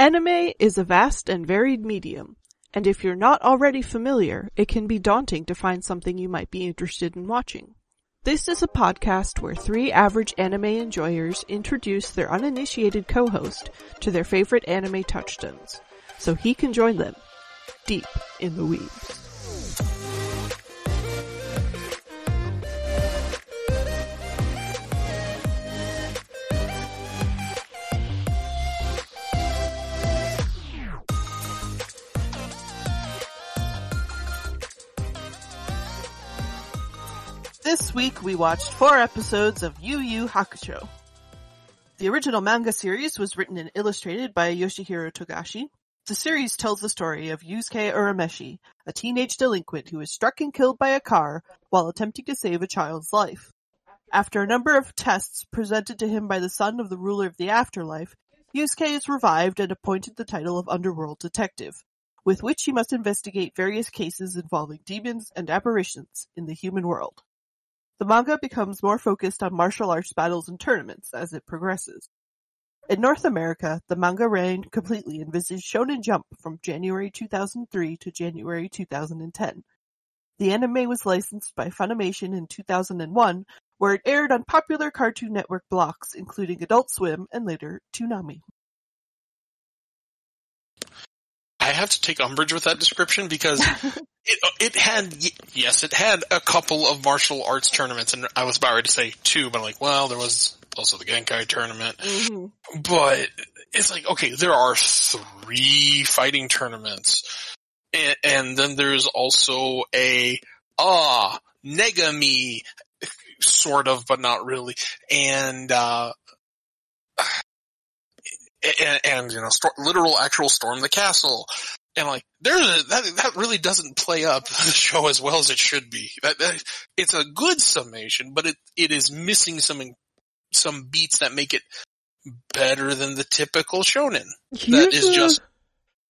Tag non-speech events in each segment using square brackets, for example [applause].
Anime is a vast and varied medium, and if you're not already familiar, it can be daunting to find something you might be interested in watching. This is a podcast where three average anime enjoyers introduce their uninitiated co-host to their favorite anime touchstones, so he can join them deep in the weebs. This week we watched four episodes of Yu Yu Hakusho. The original manga series was written and illustrated by Yoshihiro Togashi. The series tells the story of Yusuke Urameshi, a teenage delinquent who is struck and killed by a car while attempting to save a child's life. After a number of tests presented to him by the son of the ruler of the afterlife, Yusuke is revived and appointed the title of Underworld Detective, with which he must investigate various cases involving demons and apparitions in the human world. The manga becomes more focused on martial arts battles and tournaments as it progresses. In North America, the manga ran completely in Viz Shonen Jump from January 2003 to January 2010. The anime was licensed by Funimation in 2001, where it aired on popular Cartoon Network blocks including Adult Swim and later Toonami. I have to take umbrage with that description because [laughs] it, it had, yes, it had a couple of martial arts tournaments and I was about ready to say two, but I'm like, well, there was also the Genkai tournament, Mm-hmm. but it's like, okay, there are three fighting tournaments and, and then there's also a, ah, Negami, sort of, but not really, and, uh, and, and you know, sto- literal actual storm the castle. And like, there's a, that, that really doesn't play up [laughs] the show as well as it should be. That, that, it's a good summation, but it, it is missing some, some beats that make it better than the typical shonen. That is Here's a- just,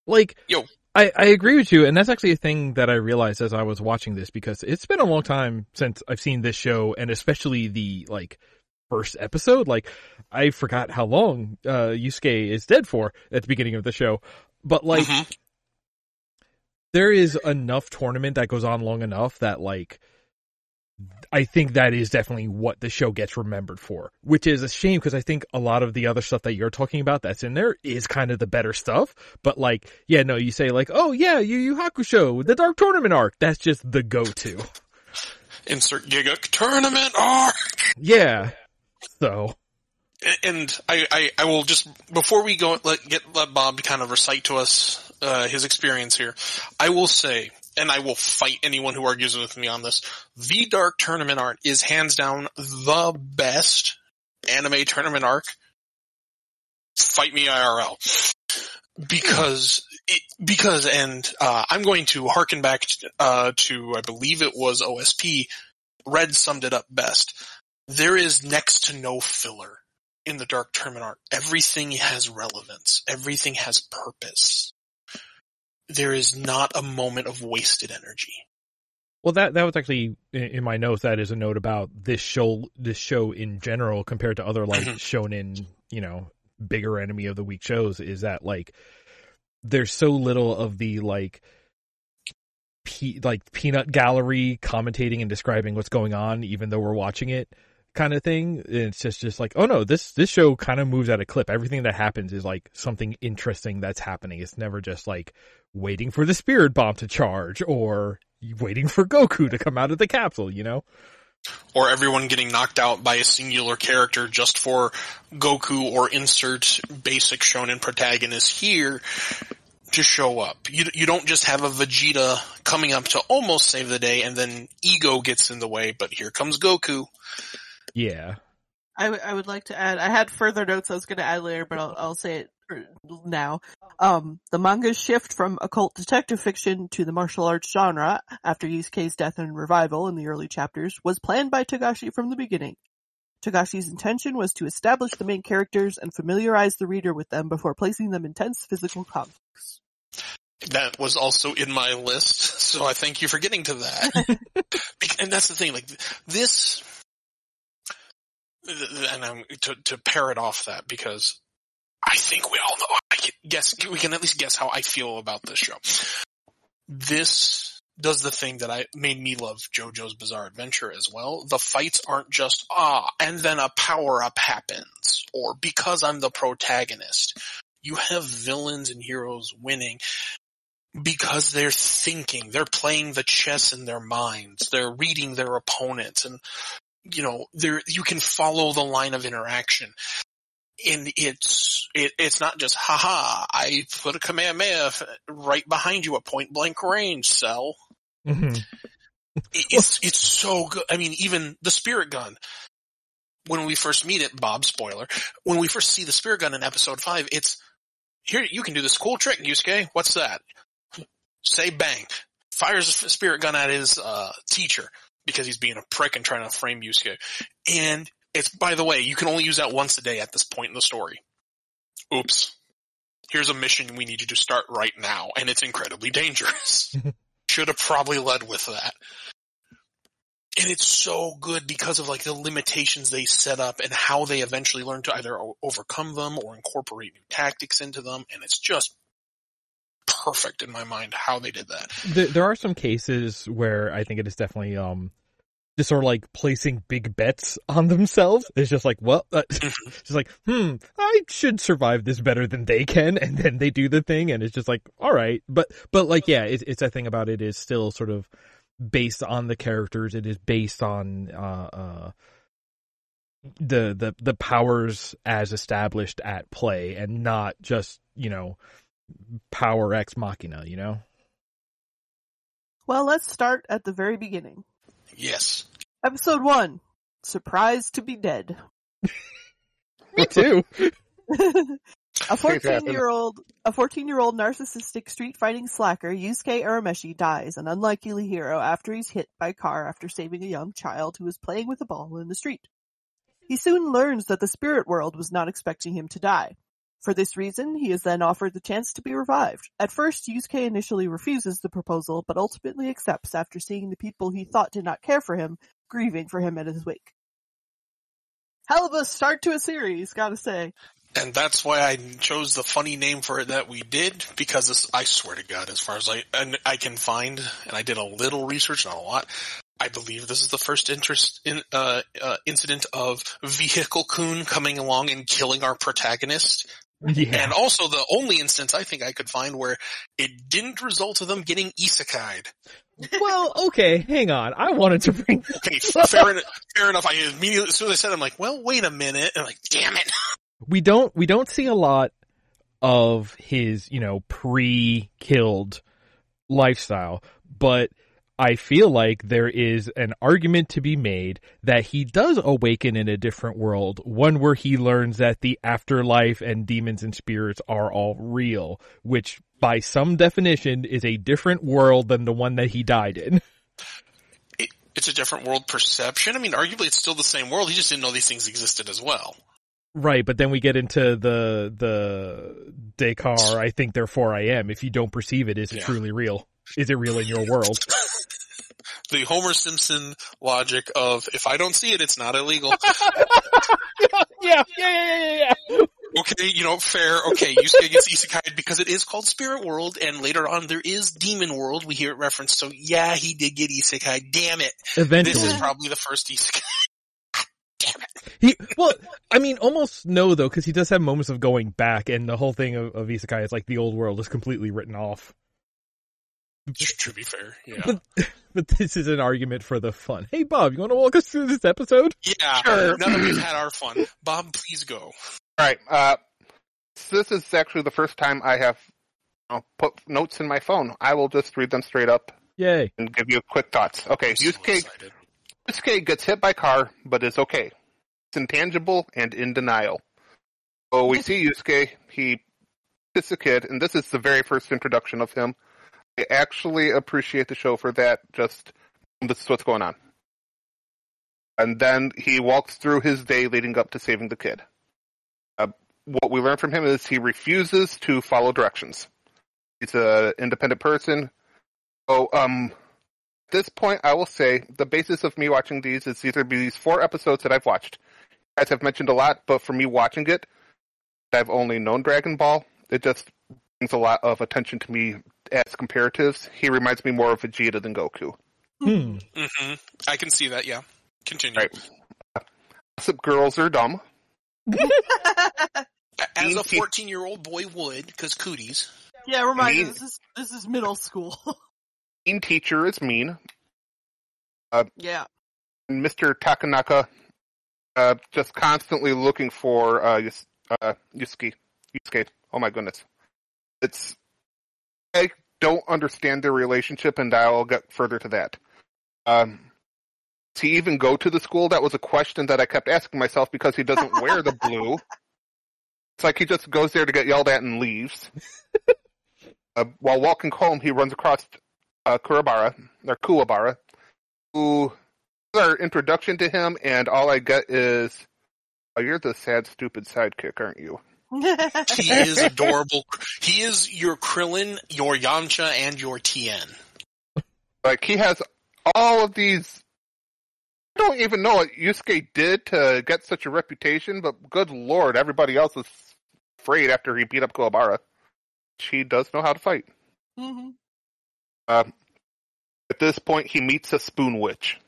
like Yo. I, I agree with you, and that's actually a thing that I realized as I was watching this because it's been a long time since I've seen this show, and especially the like first episode. Like I forgot how long uh Yusuke is dead for at the beginning of the show, but like Mhm. there is enough tournament that goes on long enough that like I think that is definitely what the show gets remembered for, which is a shame because I think a lot of the other stuff that you're talking about that's in there is kind of the better stuff. But like, yeah, no, you say like, oh yeah, Yu Yu Hakusho, the Dark Tournament arc, that's just the go-to. insert Giga tournament arc. Yeah. So, and I, I, I will just before we go let get let Bob kind of recite to us uh, his experience here. I will say, and I will fight anyone who argues with me on this. The Dark Tournament art is hands down the best anime tournament arc. Fight me IRL because it, because and uh, I'm going to harken back uh, to I believe it was OSP. Red summed it up best. There is next to no filler in the Dark art. Everything has relevance. Everything has purpose. There is not a moment of wasted energy. well, that that was actually in, in my notes. That is a note about this show, this show in general compared to other like mm-hmm. shonen you know, bigger enemy of the week shows. Is that like there's so little of the like pe- like peanut gallery commentating and describing what's going on, even though we're watching it, kind of thing. It's just just like, oh no, this this show kind of moves at a clip. Everything that happens is like something interesting that's happening. It's never just like waiting for the spirit bomb to charge or waiting for Goku to come out of the capsule. You know? Or everyone getting knocked out by a singular character just for Goku or insert basic shonen protagonist here to show up. You, you don't just have a Vegeta coming up to almost save the day and then ego gets in the way, but here comes Goku. Yeah. I, w- I would like to add, I had further notes I was going to add later, but I'll, I'll say it er, now. Um, the manga's shift from occult detective fiction to the martial arts genre after Yusuke's death and revival in the early chapters was planned by Togashi from the beginning. Togashi's intention was to establish the main characters and familiarize the reader with them before placing them in tense physical conflicts. That was also in my list, so I thank you for getting to that. [laughs] And that's the thing, like this, and I'm to to it off that because I think we all know I guess we can at least guess how I feel about this show. This does the thing that I made me love JoJo's Bizarre Adventure as well. The fights aren't just ah, and then a power up happens, or because I'm the protagonist. You have villains and heroes winning because they're thinking, they're playing the chess in their minds, they're reading their opponents, and you know, there you can follow the line of interaction. And it's it, it's not just haha, I put a Kamehameha right behind you at point blank range, cell. Mhm. It- It's it's so good. I mean, even the spirit gun. When we first meet it, Bob spoiler. When we first see the spirit gun in episode five, it's here. You can do this cool trick, Yusuke. What's that? Say bang. Fires a spirit gun at his uh, teacher because he's being a prick and trying to frame Yusuke. And it's by the way, you can only use that once a day at this point in the story. Oops. Here's a mission we need you to start right now, and it's incredibly dangerous [laughs] should have probably led with that. And it's so good because of like the limitations they set up and how they eventually learn to either overcome them or incorporate new tactics into them. And it's just perfect in my mind how they did that. there, there are some cases where I think it is definitely um just sort of like placing big bets on themselves. It's just like, well, uh, [laughs] just like, hmm, I should survive this better than they can, and then they do the thing, and it's just like, all right, but but like, yeah, it's it's a thing about it is still sort of based on the characters. It is based on uh uh the the the powers as established at play, and not just you know power ex machina. You know. Well, let's start at the very beginning. Yes. Episode 1. Surprised to be dead. Me too. [laughs] a 14 year old, a 14 year old narcissistic street fighting slacker, Yusuke Urameshi dies, an unlikely hero after he's hit by a car after saving a young child who was playing with a ball in the street. He soon learns that the spirit world was not expecting him to die. For this reason, he is then offered the chance to be revived. At first, Yusuke initially refuses the proposal, but ultimately accepts after seeing the people he thought did not care for him grieving for him at his wake. Hell of a start to a series, gotta say. And that's why I chose the funny name for it that we did because this, I swear to God, as far as I and I can find, and I did a little research, not a lot. I believe this is the first interest in uh, uh, incident of Vehicle-kun coming along and killing our protagonist, Yeah. and also the only instance I think I could find where it didn't result in them getting isekai'd. well, okay, hang on. I wanted to bring. Okay, fair, en- fair enough. I immediately, as soon as I said, it, I'm like, well, wait a minute, and I'm like, damn it. We don't. We don't see a lot of his, you know, pre-killed lifestyle, but I feel like there is an argument to be made that he does awaken in a different world, one where he learns that the afterlife and demons and spirits are all real, which by some definition is a different world than the one that he died in. it, [laughs] it's a different world perception. I mean, arguably it's still the same world. He just didn't know these things existed as well. Right, but then we get into the the Descartes, I think therefore I am. If you don't perceive it, is it Yeah. truly real? Is it real in your world? [laughs] The Homer Simpson logic of if I don't see it, it's not illegal. [laughs] yeah, yeah, yeah, yeah, yeah. okay, you know, fair. Okay, Yusuke gets isekai because it is called Spirit World, and later on there is Demon World. We hear it referenced. So yeah, he did get isekai. Damn it! Eventually, This is probably the first isekai. [laughs] Damn it! he well, I mean, almost no though, because he does have moments of going back, and the whole thing of, of Isekai is like the old world is completely written off. [laughs] To be fair, yeah, But, but this is an argument for the fun. Hey, Bob, you want to walk us through this episode? yeah. Sure. Now that we've had our fun, Bob, please go. All right. Uh, this is actually the first time I have uh, put notes in my phone. I will just read them straight up Yay! and give you quick thoughts. Okay, I'm so Yusuke, excited. Yusuke gets hit by car, but is okay. It's intangible and in denial. So we see Yusuke. He is a kid, and this is the very first introduction of him. Actually appreciate the show for that. Just this is what's going on. And then he walks through his day leading up to saving the kid. Uh, what we learn from him is he refuses to follow directions. He's an independent person. So, um, at this point, I will say the basis of me watching these is these are these four episodes that I've watched. Guys have mentioned a lot, but for me watching it, I've only known Dragon Ball. It just brings a lot of attention to me as comparatives. He reminds me more of Vegeta than Goku. Hmm. hmm I can see that. Yeah. Continue. Right. Gossip girls are dumb. [laughs] As a 14 year old boy would, because cooties. yeah, remind me, Me- this is this is middle school. [laughs] Mean teacher is mean. yeah. And Mr. Takenaka, uh, just constantly looking for uh, Yus- uh, Yusuke. Yusuke. Oh my goodness. It's I don't understand their relationship, and I'll get further to that. Um, to even go to the school, that was a question that I kept asking myself because he doesn't wear the [laughs] blue. It's like he just goes there to get yelled at and leaves. [laughs] uh, while walking home, he runs across uh, Kurabara, or Kuwabara, who is our introduction to him, and all I get is, oh, you're the sad, stupid sidekick, aren't you? He is adorable. He is your Krillin, your Yamcha, and your Tien. Like, he has all of these. I don't even know what Yusuke did to get such a reputation, but good lord, everybody else is afraid after he beat up Kuwabara. She does know how to fight. Mhm. Um, at this point, he meets a spoon witch.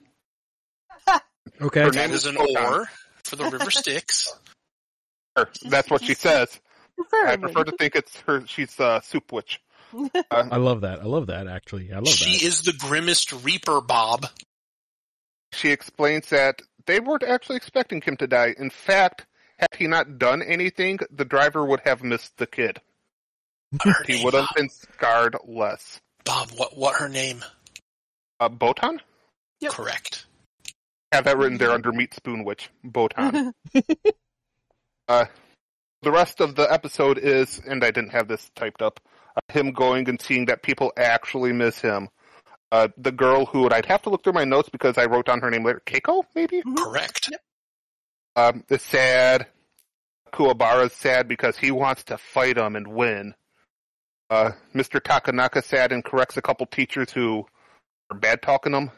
[laughs] Okay. Her name is is an Botan. oar for the River Styx. [laughs] Or, That's what she says. I Prefer prefer to think it's her. She's a soup witch. me. [laughs] I love that. I love that. Actually, I love that. She is the grimmest Reaper, Bob. She explains that they weren't actually expecting him to die. In fact, had he not done anything, the driver would have missed the kid. Her He would have Bob. been scarred less. Bob, what what her name? Uh, Botan? Yep. Correct. Have that written there under Meat Spoon Witch. Botan. [laughs] uh, the rest of the episode is, and I didn't have this typed up, uh, him going and seeing that people actually miss him. Uh, the girl who, and I'd have to look through my notes because I wrote down her name later, Keiko, maybe? Correct. um, is sad. Kuwabara's sad because he wants to fight him and win. Uh, Mr. Takenaka sad and corrects a couple teachers who are bad talking him.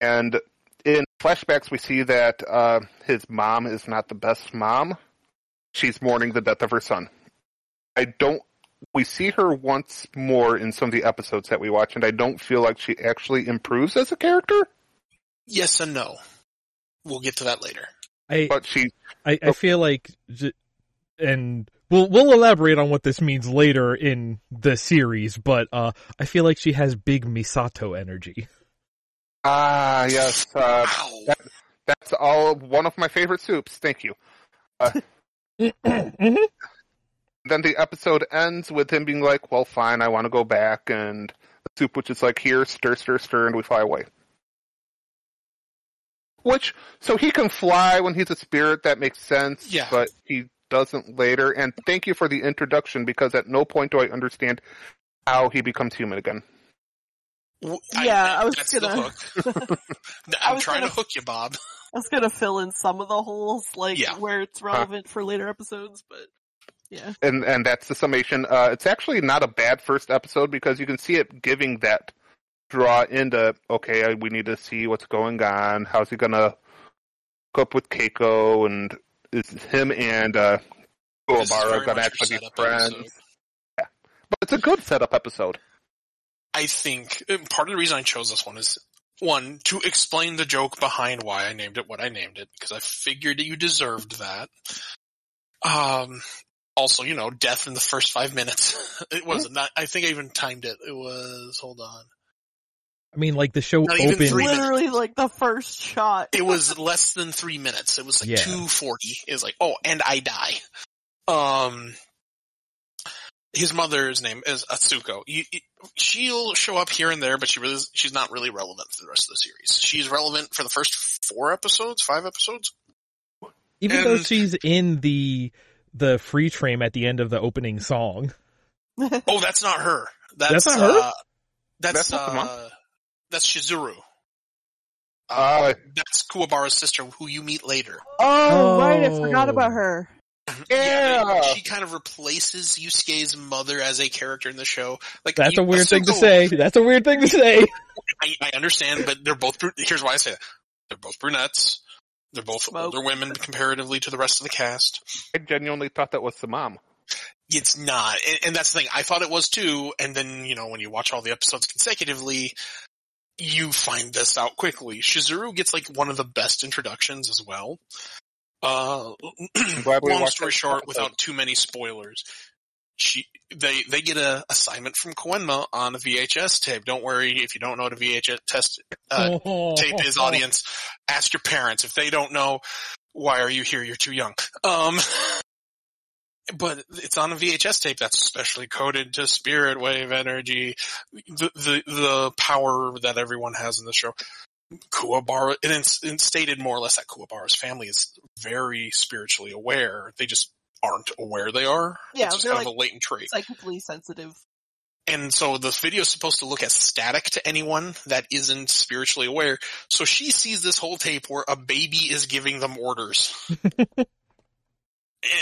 And in flashbacks, we see that uh, his mom is not the best mom. She's mourning the death of her son. I don't. We see her once more in some of the episodes that we watch, and I don't feel like she actually improves as a character. Yes and no. We'll get to that later. I, But she I, I feel like, and we'll we'll elaborate on what this means later in the series. But uh, I feel like she has big Misato energy. Ah yes, uh, that- That's all one of my favorite soups. Thank you. [laughs] Mhm. Then the episode ends with him being like, "Well, fine, I want to go back," and the soup, witch is like, "Here, stir, stir, stir," and we fly away. Which, so he can fly when he's a spirit. That makes sense. Yeah. But he doesn't later. And thank you for the introduction because at no point do I understand how he becomes human again. W- Yeah, I was that's gonna- the hook. [laughs] [laughs] I I'm was trying gonna- to hook you, Bob. [laughs] I was gonna fill in some of the holes, like Yeah. where it's relevant for later episodes, but yeah. and and that's the summation. Uh, it's actually not a bad first episode because you can see it giving that draw into okay, uh, we need to see what's going on. How's he gonna hook up with Keiko, and is him and uh, This is Kuwabara very gonna actually be friends? episode. But it's a good setup episode. I think part of the reason I chose this one is one to explain the joke behind why I named it what I named it because I figured that you deserved that. Um, also, you know, death in the first five minutes. [laughs] it wasn't that. I think I even timed it. It was hold on. I mean, like the show Not even opened. three minutes. Literally like the first shot. It was less than three minutes. It was like Yeah. two forty. It was like, oh, and I die. Um, his mother's name is Atsuko. You, you- she'll show up here and there, but she really she's not really relevant for the rest of the series. She's relevant for the first four episodes, five episodes. Even though she's in the the free frame at the end of the opening song. [laughs] Oh, that's not her. That's, That's not her? Uh, that's That's not the mom? uh, that's Shizuru. Uh, Uh, that's Kuwabara's sister, who you meet later. oh, right, I forgot Oh. about her. [laughs] Yeah, they- Yeah. she kind of replaces Yusuke's mother as a character in the show. Like That's you- a weird thing to say. That's a weird thing to say. [laughs] I, I understand, but they're both. Here's why I say that: they're both brunettes. They're both Smoke. older women comparatively to the rest of the cast. I genuinely thought that was the mom. it's not. And, and that's the thing. I thought it was too. And then, you know, when you watch all the episodes consecutively, you find this out quickly. Shizuru gets like one of the best introductions as well. Uh, [clears throat] I'm glad long watched story short, episode. without too many spoilers, she they they get a assignment from Koenma on a VHS tape. Don't worry if you don't know what a VHS test uh, [laughs] tape is, audience. Ask your parents if they don't know. Why are you here? You're too young. Um, [laughs] but it's on a VHS tape that's specially coded to spirit wave energy, the the the power that everyone has in the show. Kuwabara, and it's, it's stated more or less that Kuwabara's family is very spiritually aware. They just aren't aware they are. Yeah, it's just kind like of a latent trait. psychically sensitive. And so the video is supposed to look as static to anyone that isn't spiritually aware. So she sees this whole tape where a baby is giving them orders. [laughs]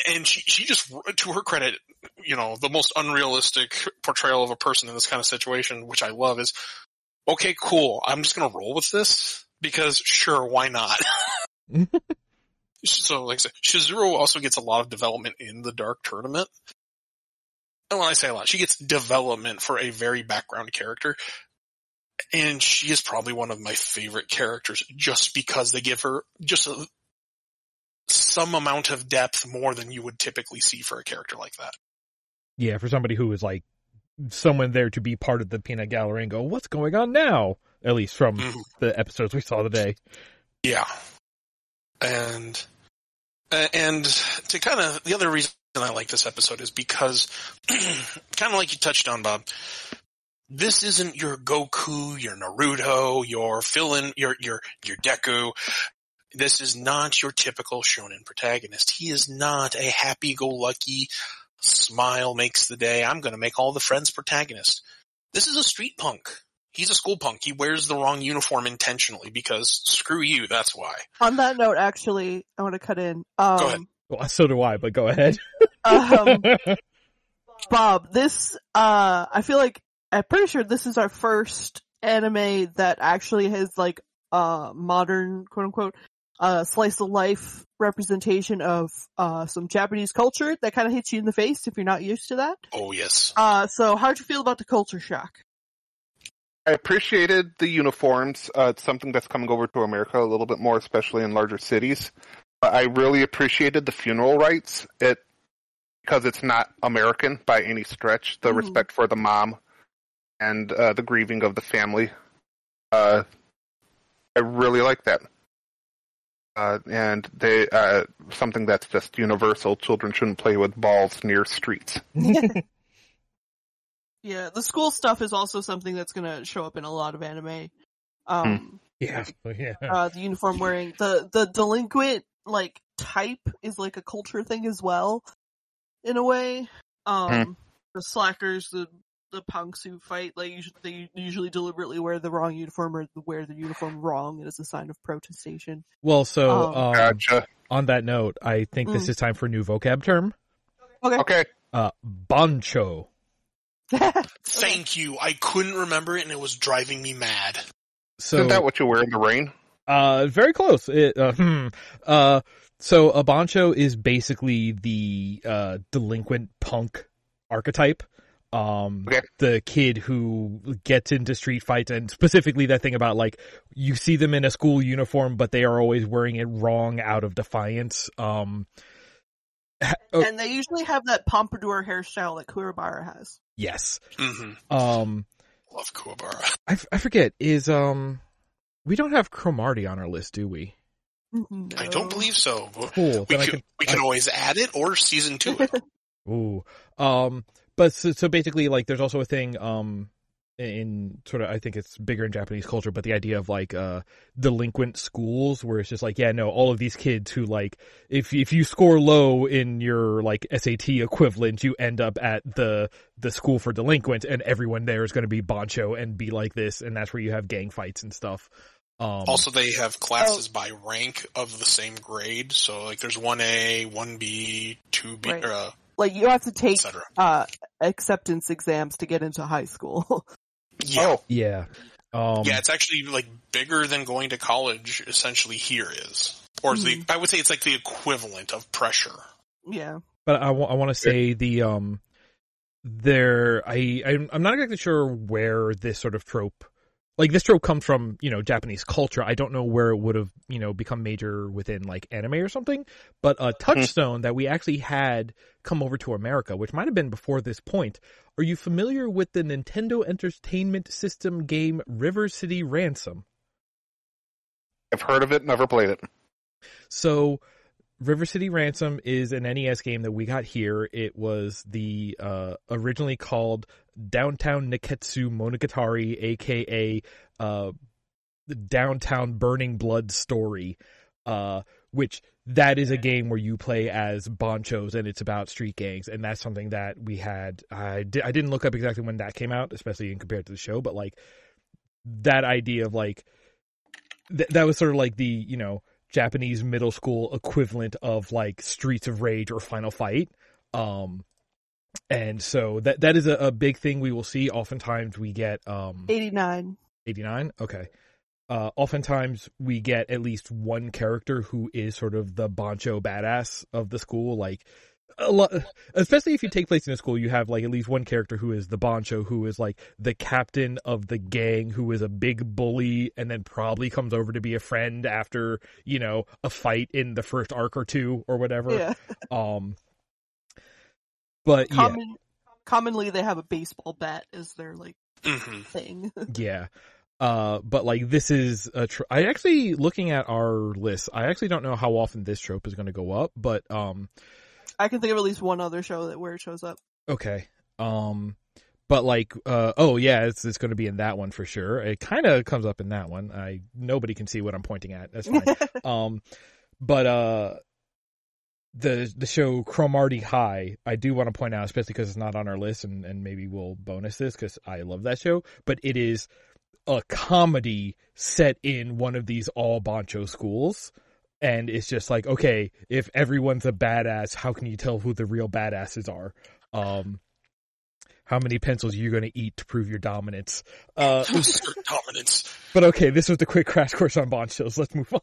And she, she just, to her credit, you know, the most unrealistic portrayal of a person in this kind of situation, which I love is, okay, cool. I'm just going to roll with this because sure, why not? [laughs] so like I said, Shizuru also gets a lot of development in the Dark Tournament. And when I say a lot, she gets development for a very background character. And she is probably one of my favorite characters just because they give her just a, some amount of depth more than you would typically see for a character like that. Yeah, for somebody who is like someone there to be part of the peanut gallery and go, what's going on now? At least from Mhm. the episodes we saw today. Yeah. And, and to kind of, the other reason I like this episode is because, [clears throat] kind of like you touched on, Bob, this isn't your Goku, your Naruto, your fill-in, your, your, your Deku. This is not your typical shonen protagonist. He is not a happy-go-lucky, smile makes the day, I'm gonna make all the friends protagonist. This is a street punk. He's a school punk. He wears the wrong uniform intentionally because screw you, that's why. On that note, actually, I want to cut in. Um, Go ahead. Well, so do I, but go ahead. um, [laughs] Bob, this, uh, I feel like, I'm pretty sure this is our first anime that actually has like, uh, modern, quote unquote, uh, slice of life representation of, uh, some Japanese culture that kind of hits you in the face if you're not used to that. Oh yes. Uh, so how'd you feel about the culture shock? I appreciated the uniforms. Uh, it's something that's coming over to America a little bit more, especially in larger cities. But I really appreciated the funeral rites. It because it's not American by any stretch. The Mhm. respect for the mom and uh, the grieving of the family. Uh, I really like that. Uh, and they uh, something that's just universal. Children shouldn't play with balls near streets. [laughs] Yeah, the school stuff is also something that's gonna show up in a lot of anime. Um, yeah, yeah. uh, the uniform wearing, the, the delinquent, like, type is like a culture thing as well, in a way. Um, the slackers, the, the punks who fight, like, usually, they usually deliberately wear the wrong uniform or wear the uniform wrong as a sign of protestation. Well, so Oh. um, Gotcha. on that note, I think this Mm. is time for a new vocab term. Okay. Okay. Uh, bancho. [laughs] Thank you. I couldn't remember it and it was driving me mad. So Isn't that what you wear in the rain? Uh, very close. It, uh, [laughs] hmm. Uh, so a bancho is basically the uh delinquent punk archetype. Um, Okay. the kid who gets into street fights, and specifically that thing about like you see them in a school uniform, but they are always wearing it wrong out of defiance. Um, oh, and they usually have that pompadour hairstyle that Kuwabara has. yes. hmm Um, Love Kuwabara. I, f- I forget is um, we don't have Cromartie on our list, do we? I don't believe so. Cool. We Then I could, can we can always add it or season two it. [laughs] Ooh. Um, but so, so basically, like, there's also a thing, um, in sort of, I think it's bigger in Japanese culture, but the idea of like, uh, delinquent schools where it's just like, yeah, no, all of these kids who like, if, if you score low in your like SAT equivalent, you end up at the, the school for delinquent and everyone there is going to be boncho and be like this. And that's where you have gang fights and stuff. Um, Also, they have classes by rank of the same grade. So, like, there's 1A, 1B, 2B, Right. uh, Like, you have to take, uh, acceptance exams to get into high school. [laughs] Yeah. Oh, yeah. Um, yeah, it's actually, like, bigger than going to college, essentially, here is. Or is the, I would say it's like the equivalent of pressure. yeah. But I want to say the um, there I I'm, I'm not exactly sure where this sort of trope, like this trope comes from, you know, Japanese culture. I don't know where it would have, you know, become major within like anime or something. But a touchstone that we actually had come over to America, which might have been before this point. Are you familiar with the Nintendo Entertainment System game River City Ransom? I've heard of it, never played it. So River City Ransom is an NES game that we got here. It was the uh, originally called Downtown Nekketsu Monogatari, aka uh, the Downtown Burning Blood Story, uh, which that is a game where you play as bonchos and it's about street gangs, and that's something that we had. I di- I didn't look up exactly when that came out, especially in compared to the show, but like that idea of like th- that was sort of like the you know Japanese middle school equivalent of like Streets of Rage or Final Fight. Um, and so that that is a, a big thing we will see. Oftentimes we get um 89. 89. Okay. Uh, oftentimes we get at least one character who is sort of the boncho badass of the school. Like a lot, especially if you take place in a school, you have like at least one character who is the boncho, who is like the captain of the gang, who is a big bully, and then probably comes over to be a friend after you know a fight in the first arc or two or whatever. Yeah. Um, but yeah, Commonly, they have a baseball bat as their like hmm thing. [laughs] yeah. Uh, but like this is a tr- I actually looking at our list, I actually don't know how often this trope is going to go up, but um, I can think of at least one other show that where it shows up. Okay. Um, but like, uh, oh yeah, it's it's going to be in that one for sure. It kind of comes up in that one. I nobody can see what I'm pointing at. That's fine. [laughs] um, but uh, the the show Cromartie High, I do want to point out, especially because it's not on our list, and and maybe we'll bonus this because I love that show. But it is a comedy set in one of these all bancho schools. And it's just like, okay, if everyone's a badass, how can you tell who the real badasses are? Um, how many pencils are you going to eat to prove your dominance? Uh, [laughs] dominance. but okay, this was the quick crash course on banchos. Let's move on.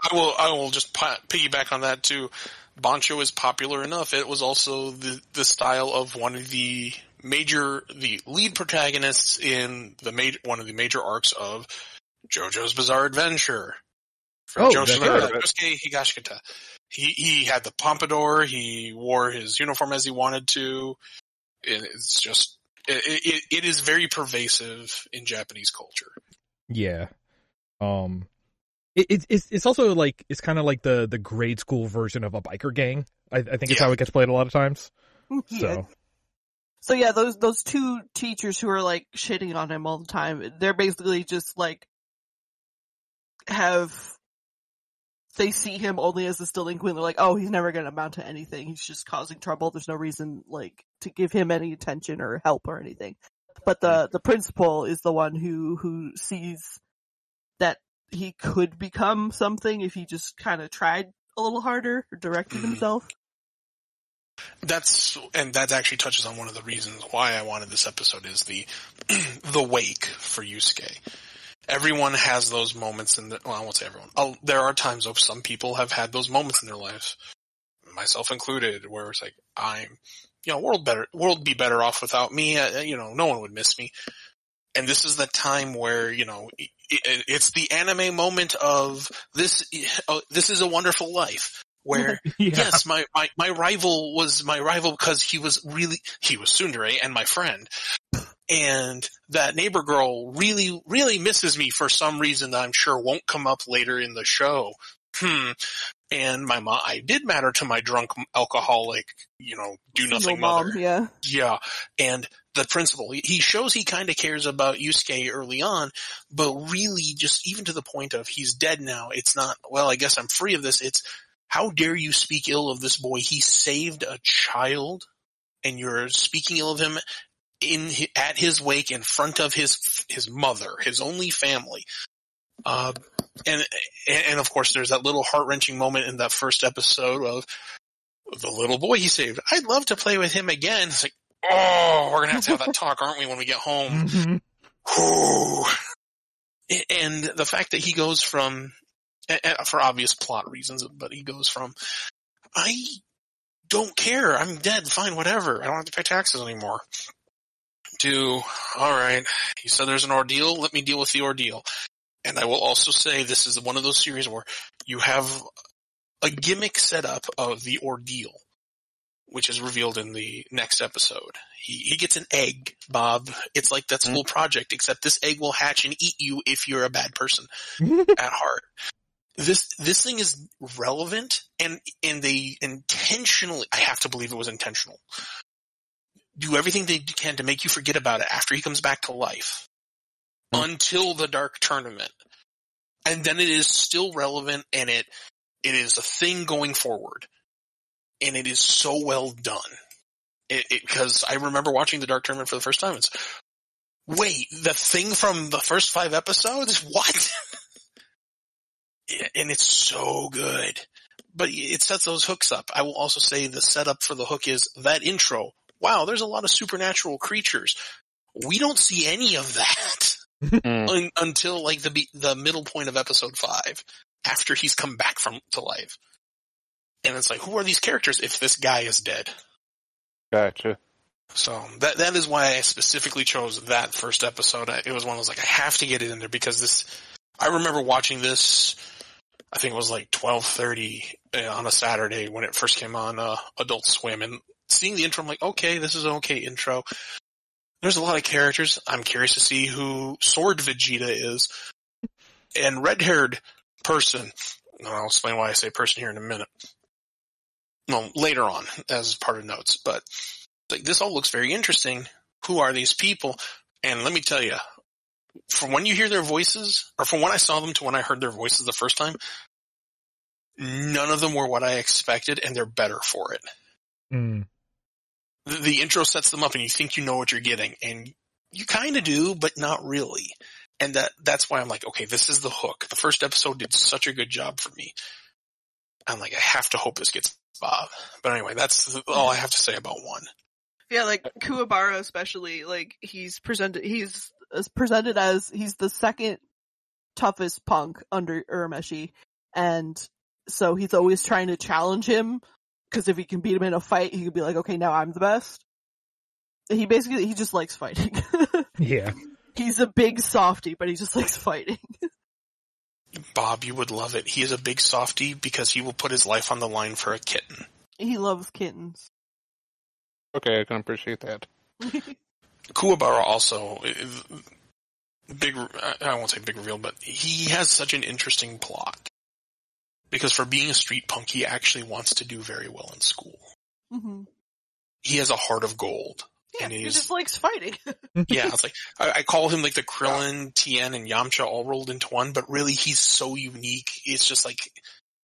I will. I will just pi- piggyback on that too. Bancho is popular enough. It was also the the style of one of the major, the lead protagonists in the major one of the major arcs of JoJo's Bizarre Adventure. From Oh, Josuke. Josuke Higashikata. He he had the pompadour. He wore his uniform as he wanted to. It, it's just it, it it is very pervasive in Japanese culture. Yeah. Um, it, it it's it's also like it's kind of like the the grade school version of a biker gang. I, I think it's Yeah. how it gets played a lot of times. [laughs] Yeah. So So yeah, those those two teachers who are like shitting on him all the time, they're basically just like have they see him only as this delinquent. They're like, oh, he's never going to amount to anything. He's just causing trouble. There's no reason like to give him any attention or help or anything. But the hmm. the principal is the one who who sees that he could become something if he just kind of tried a little harder or directed Mhm. himself. That's and that actually touches on one of the reasons why I wanted this episode is the [clears throat] the wake for Yusuke. Everyone has those moments in the well, I won't say everyone. i there are times of some people have had those moments in their lives, myself included, where it's like I'm, you know, world better, world be better off without me. Uh, you know, no one would miss me. And this is the time where you know it, it, it's the anime moment of this. Uh, this is a wonderful life where [laughs] yeah, yes, my, my, my rival was my rival because he was really, he was tsundere and my friend. And that neighbor girl really, really misses me for some reason that I'm sure won't come up later in the show. Hmm. And my mom, I did matter to my drunk alcoholic, you know, do nothing mom, mother. yeah. Yeah. And the principal, he- shows he kind of cares about Yusuke early on, but really just even to the point of he's dead now. It's not, well, I guess I'm free of this. It's, how dare you speak ill of this boy? He saved a child and you're speaking ill of him in, at his wake in front of his, his mother, his only family. Uh, and, and of course there's that little heart wrenching moment in that first episode of the little boy he saved. I'd love to play with him again. It's like, oh, we're gonna have to have that talk, aren't we, when we get home? [laughs] Mhm. And the fact that he goes from, for obvious plot reasons, but he goes from, I don't care. I'm dead. Fine, whatever. I don't have to pay taxes anymore. To, alright, you said there's an ordeal, let me deal with the ordeal. And I will also say this is one of those series where you have a gimmick setup of the ordeal, which is revealed in the next episode. He, he gets an egg, Bob. It's like that school hmm. project, except this egg will hatch and eat you if you're a bad person [laughs] at heart. This, this thing is relevant and, and they intentionally, I have to believe it was intentional, do everything they can to make you forget about it after he comes back to life hmm. until the dark tournament. And then it is still relevant and it, it is a thing going forward. And it is so well done. It, it, cause I remember watching the dark tournament for the first time. It's, wait, the thing from the first five episodes? What? [laughs] and it's so good. But it sets those hooks up. I will also say the setup for the hook is that intro. Wow, there's a lot of supernatural creatures. We don't see any of that [laughs] Mm. un, until like the be- the middle point of episode five, after he's come back from to life. And it's like, who are these characters if this guy is dead? Gotcha. So that that is why I specifically chose that first episode. It was one of those like I have to get it in there because this. I remember watching this. I think it was like twelve thirty uh, on a Saturday when it first came on uh, Adult Swim, and seeing the intro, I'm like, okay, this is an okay intro. There's a lot of characters. I'm curious to see who Sword Vegeta is, and red-haired person. and I'll explain why I say person here in a minute. No, later on as part of notes, but like this all looks very interesting. Who are these people? And let me tell you, from when you hear their voices, or from when I saw them to when I heard their voices the first time, none of them were what I expected, and they're better for it. Mm. The, the intro sets them up, and you think you know what you're getting, and you kind of do, but not really. And that that's why I'm like, okay, this is the hook. The first episode did such a good job for me. I'm like, I have to hope this gets Bob. But anyway, that's all I have to say about one. Yeah, like Kuwabara especially, like he's presented, he's presented as he's the second toughest punk under Urameshi, and so he's always trying to challenge him because if he can beat him in a fight, he could be like, okay, now I'm the best. He basically he just likes fighting. [laughs] Yeah. he's a big softy, but he just likes fighting. [laughs] Bob, you would love it. He is a big softy because he will put his life on the line for a kitten. he loves kittens. Okay, I can appreciate that. [laughs] Kuwabara also, big, I won't say big reveal, but he has such an interesting plot. Because for being a street punk, he actually wants to do very well in school. Mm-hmm. He has a heart of gold. Yeah, And he just likes fighting. [laughs] Yeah, it's like, I, I call him like the Krillin, Tien, and Yamcha all rolled into one, but really he's so unique. It's just like,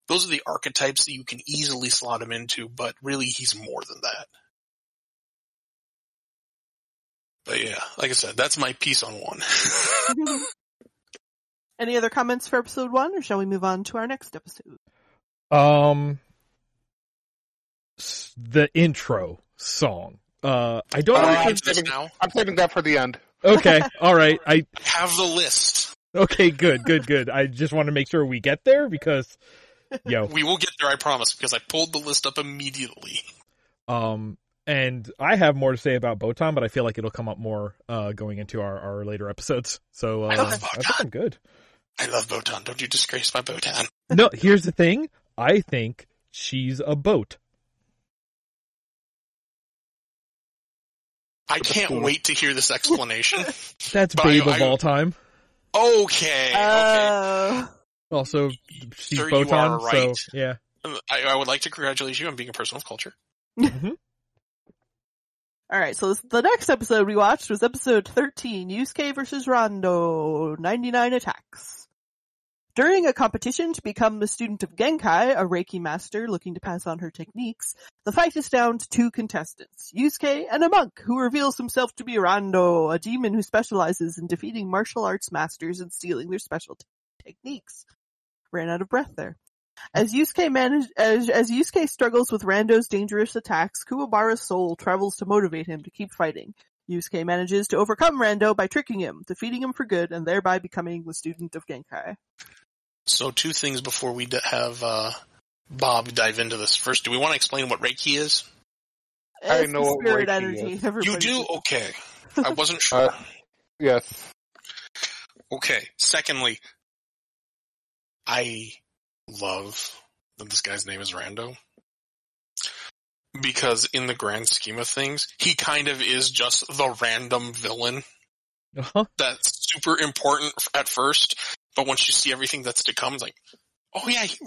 those are the archetypes that you can easily slot him into, but really he's more than that. But yeah, like I said, that's my piece on one. [laughs] [laughs] Any other comments for episode one, or shall we move on to our next episode? Um, the intro song. Uh, I don't Uh, know. I'm saving- now. I'm saving that for the end. okay, [laughs] all right. I Have the list. okay, good, good, good. I just want to make sure we get there because, yo, We will get there, I promise, because I pulled the list up immediately. um, and I have more to say about Botan, but I feel like it'll come up more uh going into our our later episodes. So uh, I love I think Botan. I'm good. I love Botan. Don't you disgrace my Botan. No, here's the thing. I think she's a boat. I can't wait to hear this explanation. [laughs] That's But I- Babe of I- all time. okay, okay. Uh, Also, she's Sir, you are right. So yeah. I, I would like to congratulate you on being a person of culture. [laughs] Alright, so this, the next episode we watched was episode 13, Yusuke versus Rando, 99 attacks. During a competition to become the student of Genkai, a Reiki master looking to pass on her techniques, the fight is down to two contestants, Yusuke and a monk who reveals himself to be Rando, a demon who specializes in defeating martial arts masters and stealing their special techniques. Ran out of breath there. As Yusuke manage, as, as Yusuke struggles with Rando's dangerous attacks, Kuwabara's soul travels to motivate him to keep fighting. Yusuke manages to overcome Rando by tricking him, defeating him for good, and thereby becoming the student of Genkai. So two things before we d- have uh, Bob dive into this first. Do we want to explain what Reiki is? I It's know what spirit Reiki energy. is. Everybody You do? does. Okay. [laughs] I wasn't sure. Uh, yes. Okay. Secondly, I love that this guy's name is Rando. Because in the grand scheme of things, he kind of is just the random villain Uh-huh. that's super important at first, but once you see everything that's to come, it's like, oh yeah, he,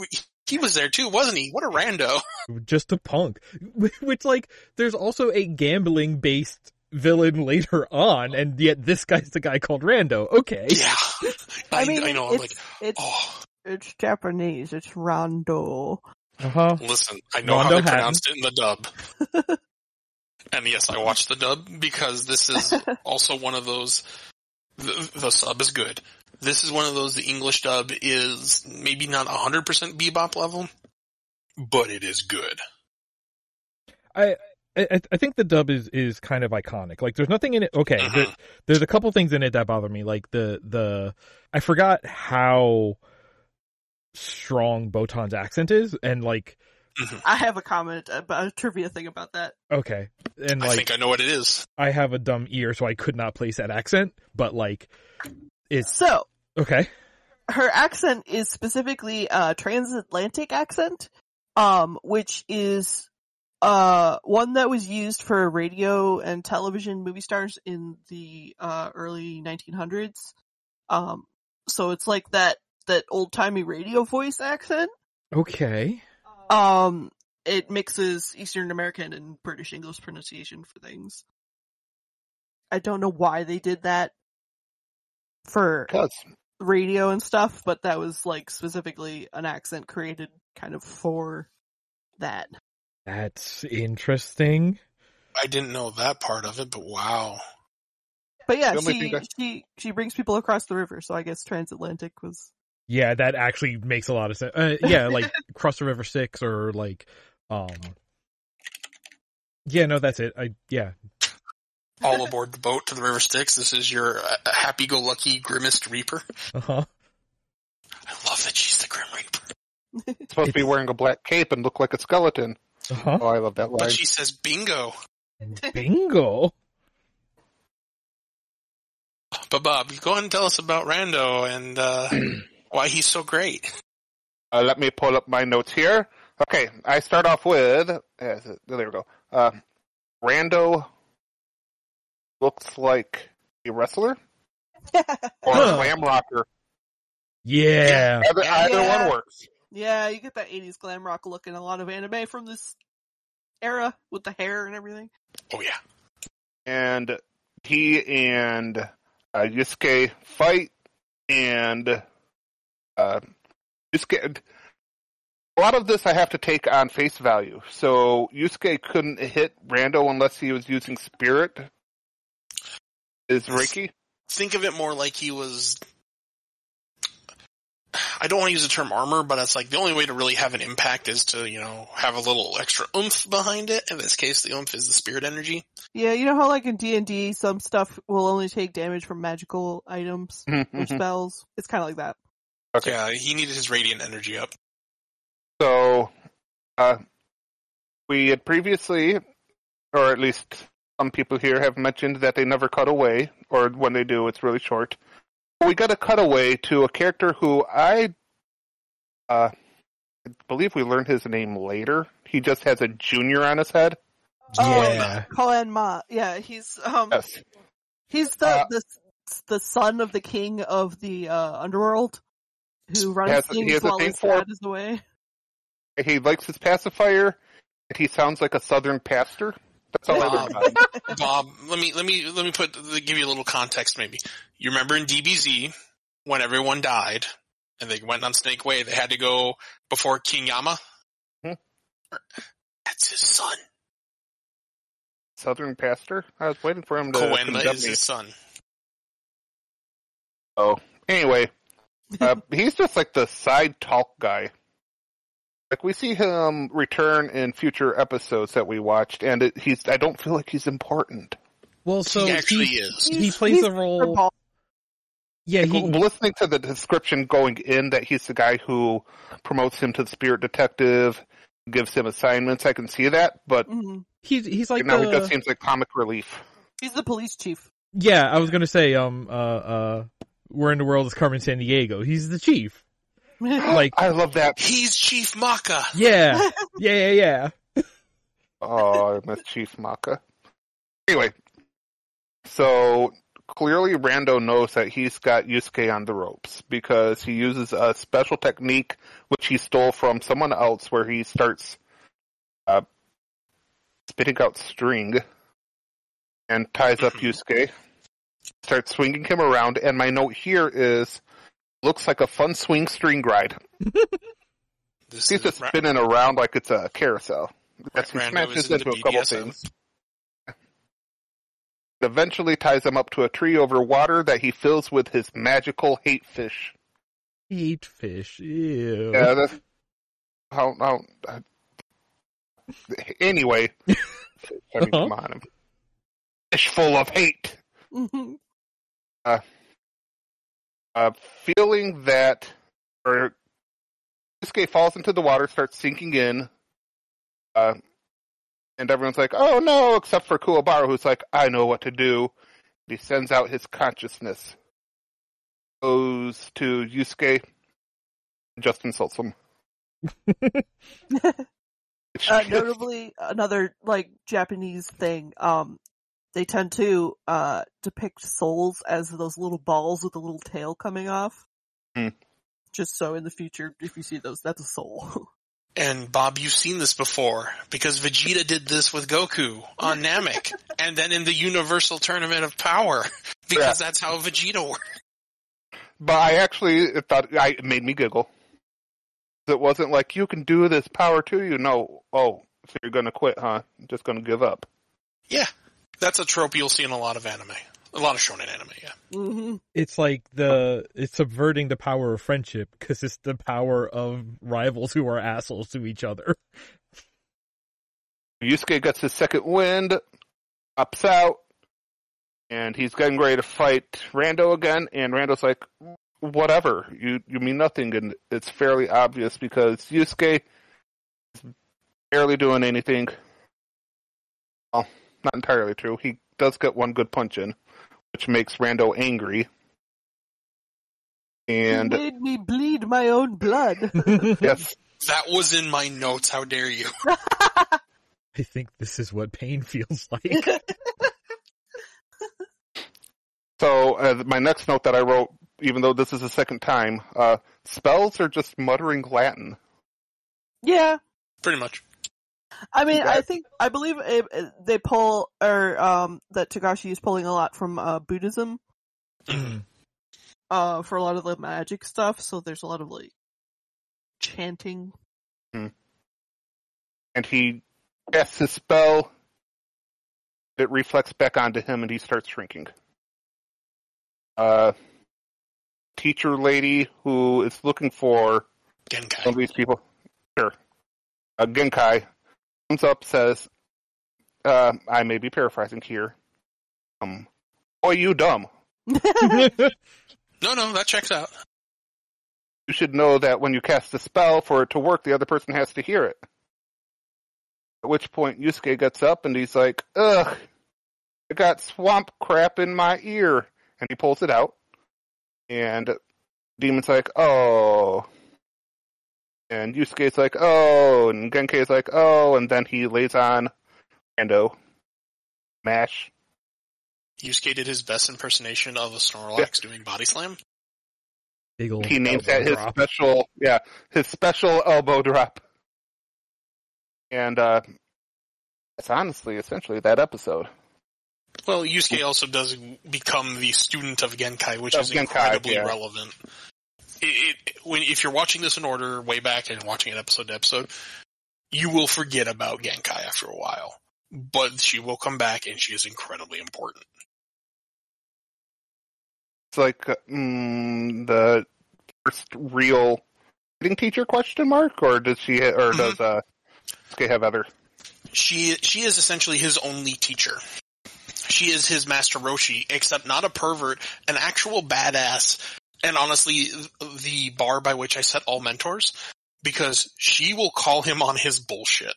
he was there too, wasn't he? What a rando. [laughs] Just a punk. [laughs] Which, like, there's also a gambling based villain later on, and yet this guy's the guy called Rando. Okay. Yeah. [laughs] I, I mean, I know, I'm it's, like, it's, oh, it's Japanese. It's Rando. Uh huh. listen, I know how Rondo they Hatton. pronounced it in the dub. and yes, I watched the dub because this is also one of those, the, the sub is good. This is one of those, the English dub is maybe not 100% bebop level, but it is good. I, I I think the dub is is kind of iconic. Like, there's nothing in it. Okay, Mhm. there, there's a couple things in it that bother me. Like the the I forgot how strong Botan's accent is, and like I have a comment about a trivia thing about that. okay, and I think I know what it is. I have a dumb ear, so I could not place that accent. But like, it's So, okay. her accent is specifically a transatlantic accent, um, which is uh one that was used for radio and television movie stars in the uh early 1900s. Um, so it's like that that old timey radio voice accent. Okay. Um, it mixes Eastern American and British English pronunciation for things. I don't know why they did that for Because radio and stuff, but that was like specifically an accent created kind of for that. That's interesting. I didn't know that part of it, but wow. But yeah, she thing she she brings people across the river, so I guess transatlantic was Yeah, that actually makes a lot of sense. Uh, yeah, like [laughs] Cross the River Styx or like, um, yeah, no, that's it. I yeah, All aboard the boat to the River Styx. This is your uh, happy-go-lucky Grimmest Reaper. uh huh. I love that she's the Grim Reaper. supposed to be wearing a black cape and look like a skeleton. Uh huh. Oh, I love that line. But she says bingo. Bingo. But Bob, go ahead and tell us about Rando and uh, [clears throat] why he's so great. Uh, let me pull up my notes here. Okay, I start off with, uh, there we go. Uh, Rando looks like a wrestler [laughs] or a glam rocker. Yeah. Either, either Yeah. one works. yeah, you get that eighties glam rock look in a lot of anime from this era with the hair and everything. Oh yeah. And he and uh, Yusuke fight, and uh, Yusuke. A lot of this I have to take on face value. So Yusuke couldn't hit Rando unless he was using Spirit. Is Reiki? Think of it more like he was. I don't want to use the term armor, but it's like the only way to really have an impact is to, you know, have a little extra oomph behind it. In this case, the oomph is the spirit energy. Yeah, you know how like in D and D, some stuff will only take damage from magical items [laughs] or spells. It's kind of like that. Okay. Yeah, he needed his radiant energy up. So, uh, we had previously, or at least some people here have mentioned that they never cut away, or when they do, it's really short. We got a cutaway to a character who I, uh, I believe we learned his name later. He just has a junior on his head. Yeah. Koenma. Yeah, he's um Yes. he's the Uh, the the son of the king of the uh underworld who runs has- things he has a while thing his for- dad is away. He likes his pacifier, and he sounds like a southern pastor. That's all I about. [laughs] Bob, let me let me let me put give you a little context. Maybe you remember in DBZ when everyone died and they went on Snake Way, they had to go before King Yama. Hmm. That's his son. Southern pastor? I was waiting for him to condemn is me. his son. Oh, anyway, uh, [laughs] he's just like the side talk guy. Like we see him return in future episodes that we watched, and it, he's. I don't feel like he's important. Well, so he actually he, is. he plays he's a role. Thunderball. Yeah, he, listening to the description going in that he's the guy who promotes him to the spirit detective, gives him assignments. I can see that, but Mhm. he's he's like now the, he just seems like comic relief. He's the police chief. yeah. I was gonna say um uh uh we're in the world as Carmen Sandiego. He's the chief. [laughs] Like I love that. He's Chief Maka. yeah [laughs] yeah yeah yeah. Oh, I miss Chief Maka. Anyway, so clearly Rando knows that he's got Yusuke on the ropes because he uses a special technique which he stole from someone else where he starts uh, spitting out string and ties up Yusuke, starts swinging him around, and my note here is looks like a fun swing string ride. [laughs] This He's is just Ra- spinning around like it's a carousel. Yes, he smashes into into a couple BDSM. things. Eventually ties him up to a tree over water that he fills with his magical hate fish. Eat fish. Ew. Yeah, that's how. how uh, anyway, I mean, come on, fish full of hate. [laughs] Uh, feeling that, or Yusuke falls into the water, starts sinking in, uh, and everyone's like, "Oh no!" Except for Kuwabara, who's like, "I know what to do." He sends out his consciousness, goes to Yusuke, and just insults [laughs] him. uh, [laughs] notably, another like Japanese thing. Um, they tend to uh depict souls as those little balls with a little tail coming off. Hmm. Just so in the future, if you see those, that's a soul. [laughs] And Bob, you've seen this before because Vegeta did this with Goku on [laughs] Namek, and then in the Universal Tournament of Power [laughs] because Yeah. that's how Vegeta works. But I actually thought I, it made me giggle. It wasn't like you can do this, power to you. No, oh, so you're gonna quit, huh? Just gonna give up. Yeah, that's a trope you'll see in a lot of anime, a lot of shonen anime. Yeah, hmm It's like the it's subverting the power of friendship because it's the power of rivals who are assholes to each other. [laughs] Yusuke gets his second wind, ups out, and he's getting ready to fight Rando again. And Rando's like, "Whatever, you you mean nothing." And it's fairly obvious because Yusuke is barely doing anything. Well, not entirely true. He does get one good punch in, which makes Rando angry. And you made me bleed my own blood. [laughs] yes, that was in my notes. How dare you? [laughs] I think this is what pain feels [laughs] like. So uh, my next note that I wrote, even though this is the second time, uh, spells are just muttering Latin. yeah, Pretty much. I mean, I think I believe it, it- they pull or um that Togashi is pulling a lot from uh Buddhism [clears throat] uh for a lot of the magic stuff. So there's a lot of like chanting. And he casts his spell. It reflects back onto him, and he starts shrinking. Uh, teacher lady who is looking for one Genkai. of these people, sure, uh, Genkai, comes up, says, uh, "I may be paraphrasing here. Um, boy, you dumb." [laughs] No, no, that checks out. you should know that when you cast a spell for it to work, the other person has to hear it. At which point Yusuke gets up and he's like, ugh, I got swamp crap in my ear. And he pulls it out. And Demon's like, oh. And Yusuke's like, oh. And Genkai's like, oh. And then he lays on Rando. Mash. Yusuke did his best impersonation of a Snorlax doing body slam. Big old He names that his drop. special, yeah, his special elbow drop. And uh that's honestly essentially that episode. Well, Yusuke also does become the student of Genkai, which Of is Genkai, incredibly yeah. relevant. It, it, when if you're watching this in order, way back and watching it episode to episode, you will forget about Genkai after a while. But she will come back, and she is incredibly important. It's like uh, mm, the first real reading teacher question mark or does she or does uh Yusuke have other She she is essentially his only teacher. She is his master Roshi, except not a pervert, an actual badass, and honestly, the bar by which I set all mentors, because she will call him on his bullshit.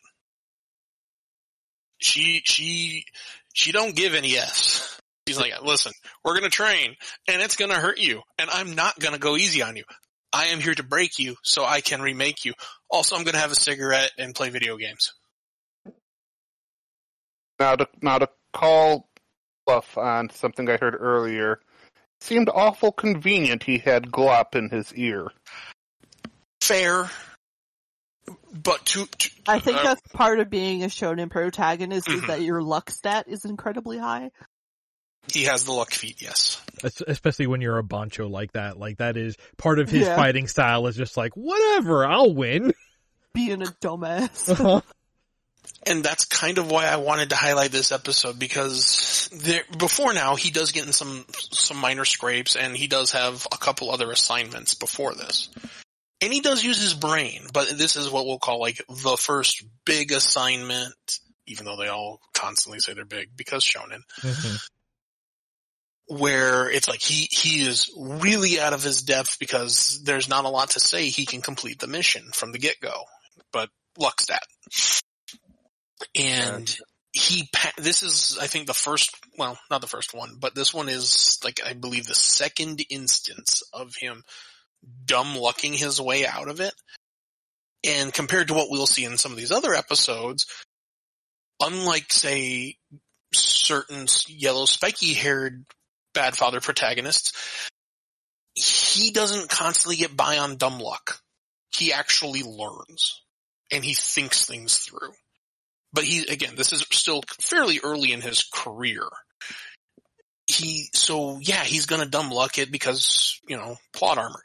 She, she, she don't give any S. She's like, listen, we're gonna train, and it's gonna hurt you, and I'm not gonna go easy on you. I am here to break you so I can remake you. Also, I'm gonna have a cigarette and play video games. Now to now to call bluff on something I heard earlier. Seemed awful convenient he had glop in his ear. Fair. But to, to I think uh, that's part of being a shonen protagonist is Mhm. that your luck stat is incredibly high. he has the luck feat, yes. Especially when you're a bancho like that. Like that is part of his Yeah. fighting style is just like whatever, I'll win. Being a dumbass. And that's kind of why I wanted to highlight this episode because there, before now he does get in some some minor scrapes and he does have a couple other assignments before this. And he does use his brain, but this is what we'll call like the first big assignment, even though they all constantly say they're big because shonen, Mhm. where it's like he, he is really out of his depth because there's not a lot to say he can complete the mission from the get-go, but luck's stat. And he, pa- this is, I think the first, well, not the first one, but this one is like, I believe the second instance of him dumb lucking his way out of it. And compared to what we'll see in some of these other episodes, unlike say certain yellow spiky haired bad father protagonists, he doesn't constantly get by on dumb luck. He actually learns and he thinks things through. But he, again, this is still fairly early in his career. He, so yeah, he's gonna dumb luck it because, you know, plot armor.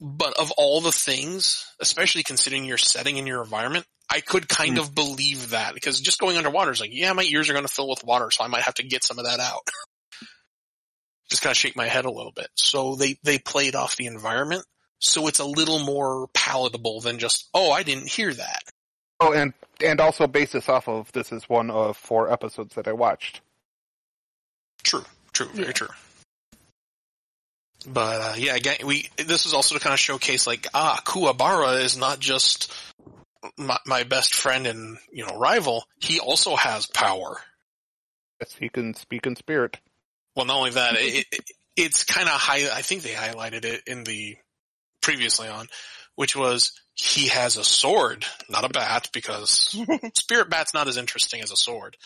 But of all the things, especially considering your setting and your environment, I could kind Hmm. of believe that because just going underwater is like, yeah, my ears are going to fill with water, so I might have to get some of that out. [laughs] just kind of shake my head a little bit. So they, they played off the environment. So it's a little more palatable than just, oh, I didn't hear that. Oh, and and also base this off of this is one of four episodes that I watched. True, true, very Yeah. true. But uh, yeah, again, we this is also to kind of showcase like ah, Kuwabara is not just my, my best friend and you know rival. He also has power. Yes, he can speak in spirit. Well, not only that, it, it, it's kind of high. I think they highlighted it in the previously on, which was he has a sword, not a bat, because [laughs] spirit bat's not as interesting as a sword.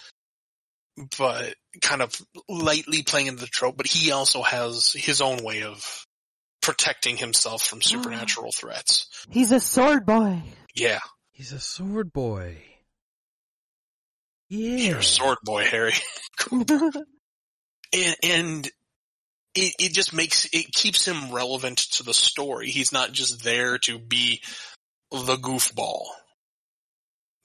But kind of lightly playing into the trope, but he also has his own way of protecting himself from ah. supernatural threats. He's a sword boy. Yeah, He's a sword boy. Yeah. you're a sword boy, Harry. [laughs] and, and it, it just makes it keeps him relevant to the story. He's not just there to be the goofball,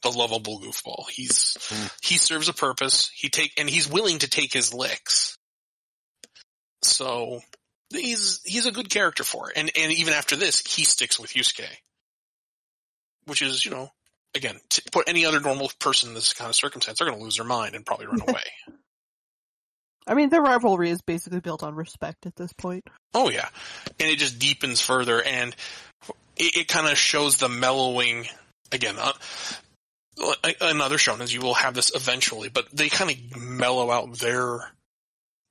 the lovable goofball. He's Mm. he serves a purpose. He take and he's willing to take his licks. So he's he's a good character for it. And and even after this, he sticks with Yusuke, which is you know again to put any other normal person in this kind of circumstance, they're going to lose their mind and probably run [laughs] away. I mean, their rivalry is basically built on respect at this point. Oh yeah, and it just deepens further, and it, it kind of shows the mellowing again. Uh, another shonen, is you will have this eventually, but they kind of mellow out their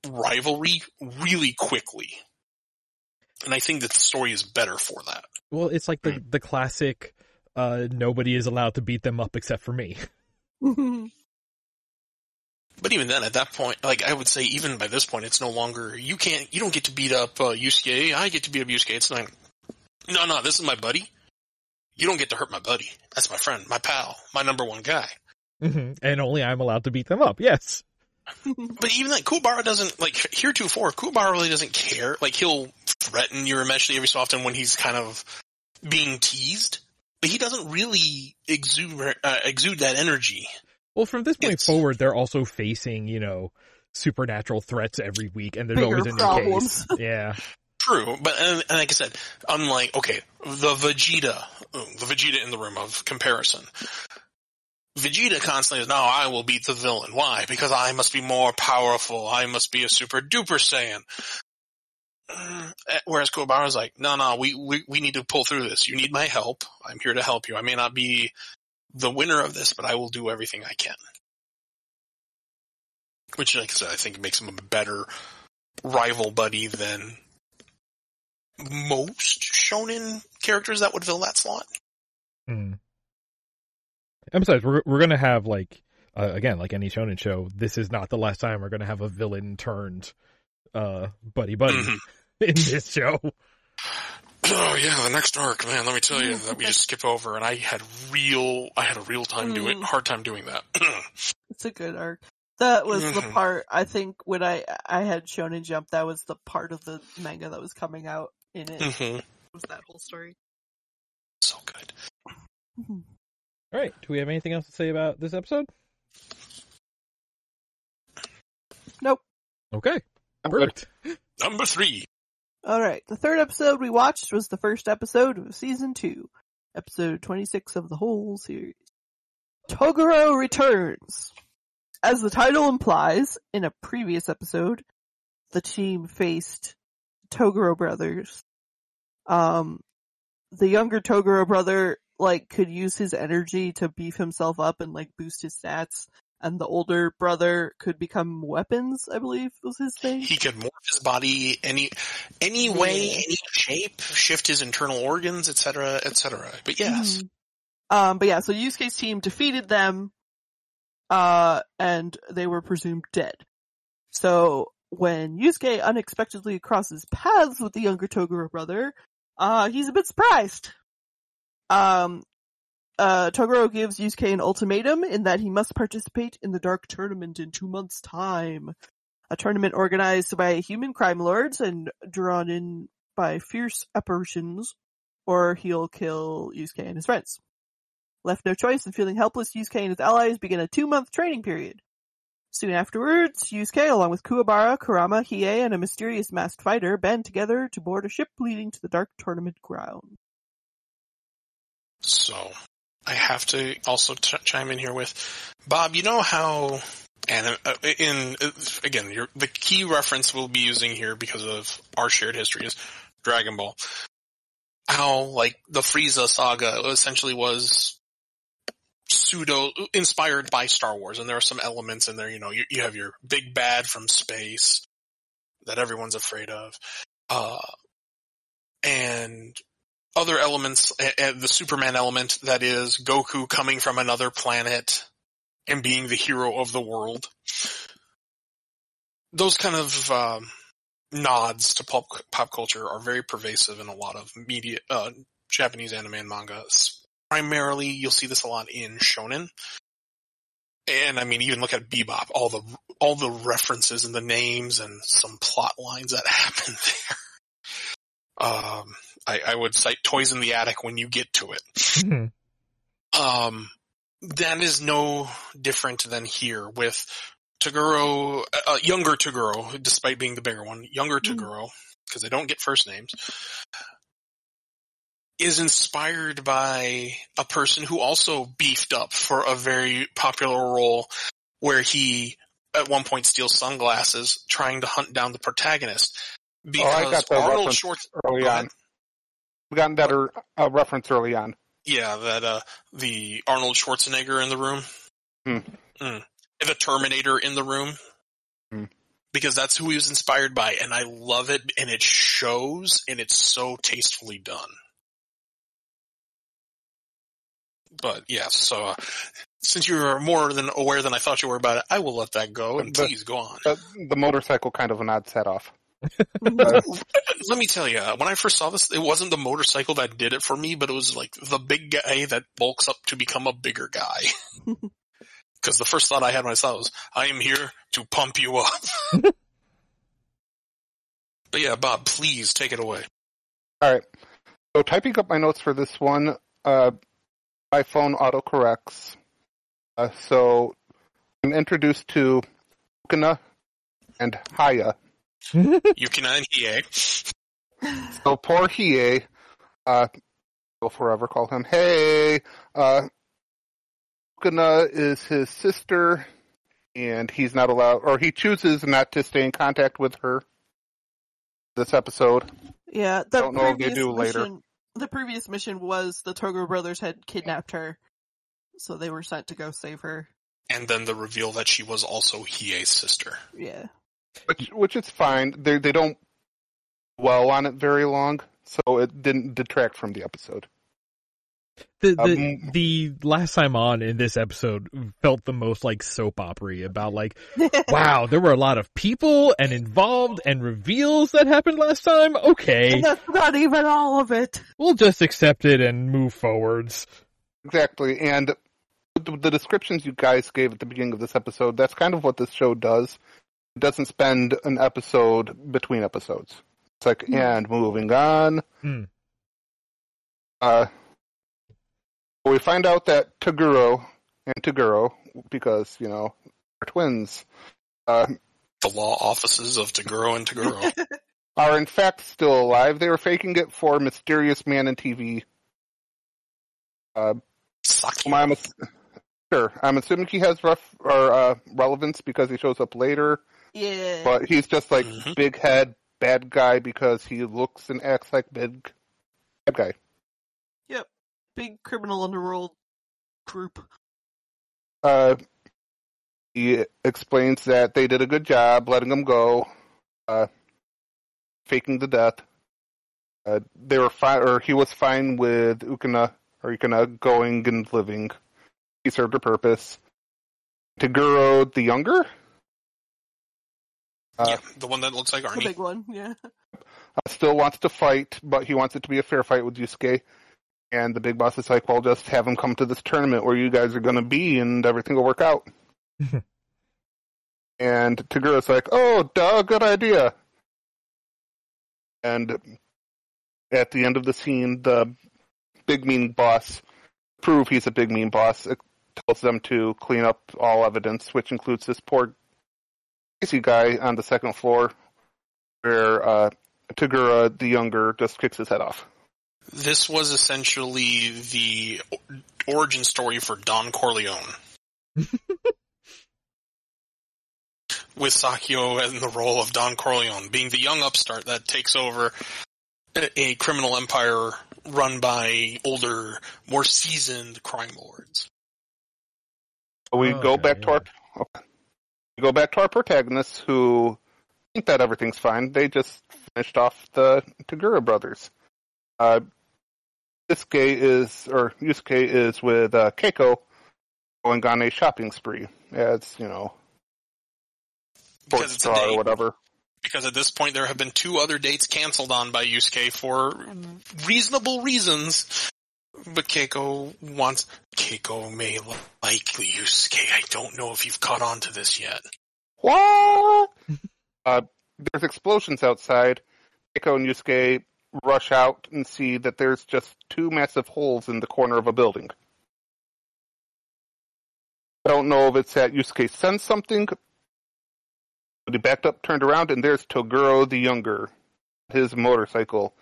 rivalry really quickly, and I think that the story is better for that. Well, it's like the the classic. Uh, nobody is allowed to beat them up except for me. [laughs] [laughs] But even then, at that point, like I would say, even by this point, it's no longer you can't, you don't get to beat up uh, Yusuke. I get to beat up Yusuke. It's like, no, no, this is my buddy. You don't get to hurt my buddy. That's my friend, my pal, my number one guy. Mhm. and only I'm allowed to beat them up. Yes. [laughs] But even that, Kuwabara doesn't like heretofore. Kuwabara really doesn't care. Like he'll threaten Urameshi every so often when he's kind of being teased, but he doesn't really exude uh, exude that energy. Well, from this point It's- forward, they're also facing, you know, supernatural threats every week, and there's Bigger always a new problems. case. Yeah. [laughs] True, but and, and like I said, unlike okay, the Vegeta, the Vegeta in the room of comparison, Vegeta constantly is, no, I will beat the villain. Why? Because I must be more powerful. I must be a super duper Saiyan. Mm, Whereas Kuwabara's like, no, no, we, we, we need to pull through this. You need my help. I'm here to help you. I may not be the winner of this, but I will do everything I can. Which, like I said, I think makes him a better rival buddy than most shonen characters that would fill that slot. Hmm. And besides, we're we're gonna have like uh, again, like any shonen show, this is not the last time we're gonna have a villain turned uh buddy buddy Mhm. [laughs] in this show. [sighs] Oh yeah, the next arc, man. Let me tell you [laughs] that we just skip over, and I had real, I had a real time doing, Mm. hard time doing that. [clears throat] It's a good arc. That was the Mhm. part I think when I I had Shonen Jump. That was the part of the manga that was coming out in it. hmm Was that whole story? So good. All right, do we have anything else to say about this episode? Nope. Okay, I'm good. perfect. [laughs] Number three. All right. The third episode we watched was the first episode of season two, episode 26 of the whole series. Toguro returns. As the title implies, in a previous episode, the team faced Toguro brothers. Um, the younger Toguro brother, like, could use his energy to beef himself up and, like, boost his stats. And the older brother could become weapons, I believe was his thing. He could morph his body any, any way, Yeah. any shape, shift his internal organs, etc., etc. But yes, Mhm. Um, but yeah, so Yusuke's team defeated them, uh, and they were presumed dead. So when Yusuke unexpectedly crosses paths with the younger Toguro brother, uh, he's a bit surprised. Um, uh, Toguro gives Yusuke an ultimatum in that he must participate in the Dark Tournament in two months' time. A tournament organized by human crime lords and drawn in by fierce apparitions, or he'll kill Yusuke and his friends. Left no choice and feeling helpless, Yusuke and his allies begin a two-month training period. Soon afterwards, Yusuke, along with Kuwabara, Kurama, Hiei, and a mysterious masked fighter, band together to board a ship leading to the Dark Tournament ground. So I have to also ch- chime in here with Bob. You know how, and uh, in uh, again, your, the key reference we'll be using here because of our shared history is Dragon Ball. How like the Frieza saga essentially was pseudo inspired by Star Wars, and there are some elements in there. You know, you, you have your big bad from space that everyone's afraid of, uh, and other elements, a- the Superman element that is Goku coming from another planet and being the hero of the world. Those kind of um, nods to pop pop culture are very pervasive in a lot of media, uh, Japanese anime and manga. Primarily, you'll see this a lot in shonen. And I mean, even look at Bebop, all the all the references and the names and some plot lines that [laughs] happen there. Um, I, I would cite Toys in the Attic when you get to it. Mhm. Um, that is no different than here with Toguro, uh, younger Toguro, despite being the bigger one, younger Mm. Toguro, because they don't get first names, is inspired by a person who also beefed up for a very popular role where he at one point steals sunglasses trying to hunt down the protagonist. Because Oh, I got the Arnold reference. Schwartz, early on. We got that uh, reference early on. Yeah, that uh the Arnold Schwarzenegger in the room. Hmm. Mm. The Terminator in the room. Hmm. Because that's who he was inspired by, and I love it, and it shows, and it's so tastefully done. But yes, so uh, since you're more than aware than I thought you were about it, I will let that go, and But- please go on. The, the motorcycle kind of nods that off. [laughs] Let me tell you, when I first saw this, it wasn't the motorcycle that did it for me, but it was like the big guy that bulks up to become a bigger guy. [laughs] Because the first thought I had when I saw it was, I am here to pump you up. [laughs] but yeah, Bob, please take it away. All right. So typing up my notes for this one, uh, my phone autocorrects. Uh, so I'm introduced to Ukana and Haya. [laughs] Yukina and Hiei. So poor Hiei, uh, will forever call him, hey, uh, Ukana is his sister, and he's not allowed, or he chooses not to stay in contact with her. This episode, Yeah, the Don't know if they do later. Mission, the previous mission was the Togo brothers had kidnapped her, so they were sent to go save her. And then the reveal that she was also Hiei's sister. Yeah. which which is fine. They they don't dwell on it very long, so it didn't detract from the episode. The the, Um, the last time on in this episode felt the most like soap opera about like [laughs] wow there were a lot of people and involved and reveals that happened last time. Okay, that's not even all of it. we'll just accept it and move forwards. Exactly, and the, the descriptions you guys gave at the beginning of this episode, that's kind of what this show does. It doesn't spend an episode between episodes. It's like, Hmm. and moving on. Hmm. Uh, we find out that Taguro and Taguro, because, you know, they're twins, uh, The law offices of Taguro and Taguro. [laughs] are in fact still alive. They were faking it for Mysterious Man in TV. Uh, Saki. I'm ass- sure. I'm assuming he has rough or uh, relevance because he shows up later, Yeah. but he's just like Mhm. big head bad guy because he looks and acts like big bad guy. Yep. Big criminal underworld group. Uh, he explains that they did a good job letting him go, uh, faking the death. Uh, they were fine, or he was fine with Ukana or Ukana going and living. He served a purpose. Taguro the younger Uh, yeah, the one that looks like The big one, yeah. uh, still wants to fight, but he wants it to be a fair fight with Yusuke. And the big boss is like, well, just have him come to this tournament where you guys are going to be and everything will work out. [laughs] and Taguro's like, oh, duh, good idea. And at the end of the scene, the big mean boss, prove he's a big mean boss, tells them to clean up all evidence, which includes this poor crazy guy on the second floor where uh, Tagura the younger just kicks his head off. This was essentially the origin story for Don Corleone. [laughs] With Sakyo in the role of Don Corleone, being the young upstart that takes over a, a criminal empire run by older, more seasoned crime lords. We go Okay, back to our okay. we go back to our protagonists who think that everything's fine. They just finished off the Tagura brothers. Uh, Yusuke is or Yusuke is with uh, Keiko going on a shopping spree, as you know, Because it's or whatever. Because at this point there have been two other dates canceled on by Yusuke for reasonable reasons. But Keiko wants, Keiko may like Yusuke. I don't know if you've caught on to this yet. What? [laughs] uh, there's explosions outside. Keiko and Yusuke rush out and see that there's just two massive holes in the corner of a building. I don't know if it's that Yusuke sensed something, but he backed up, turned around, and there's Toguro the Younger, his motorcycle,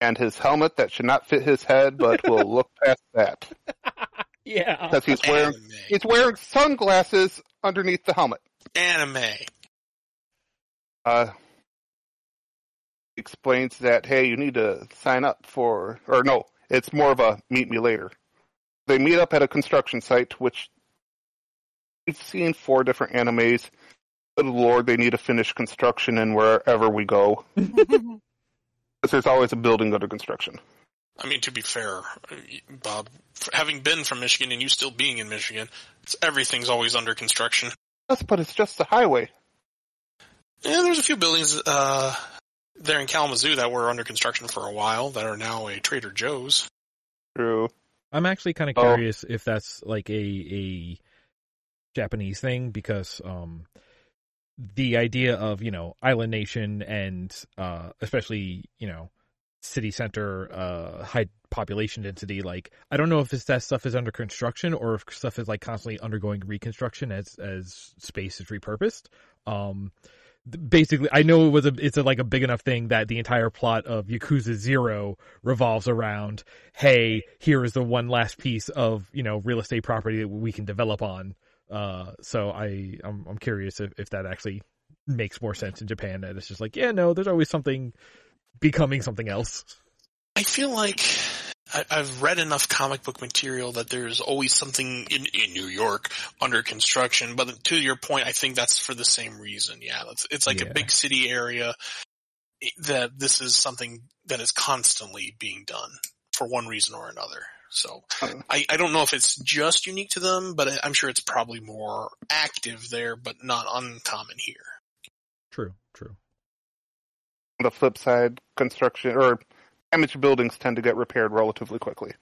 and his helmet that should not fit his head, but we'll [laughs] look past that. [laughs] Yeah. Because he's wearing, Anime. he's wearing sunglasses underneath the helmet. Anime. uh, explains that hey, you need to sign up for, or no, it's more of a meet me later. They meet up at a construction site, which we've seen four different animes. Good lord, they need to finish construction in wherever we go, [laughs] because there's always a building under construction. I mean, to be fair, Bob, having been from Michigan and you still being in Michigan, it's, everything's always under construction. Yes, but it's just the highway. Yeah, there's a few buildings uh, there in Kalamazoo that were under construction for a while that are now a Trader Joe's. True. I'm actually kind of Oh. curious if that's like a a Japanese thing because um the idea of you know island nation and uh especially you know city center uh high population density like I don't know if that stuff is under construction or if stuff is like constantly undergoing reconstruction as as space is repurposed um basically I know it was a it's a, like a big enough thing that the entire plot of Yakuza 0 revolves around hey, here is the one last piece of, you know, real estate property that we can develop on. Uh so I I'm I'm curious if if that actually makes more sense in Japan that it's just like, yeah, no, there's always something becoming something else. I feel like I, I've read enough comic book material that there's always something in, in New York under construction. But to your point, I think that's for the same reason. Yeah, it's, it's like Yeah. a big city area that this is something that is constantly being done for one reason or another. So Uh. I, I don't know if it's just unique to them, but I- I'm sure it's probably more active there, but not uncommon here. True, true. On the flip side, construction or damaged buildings tend to get repaired relatively quickly.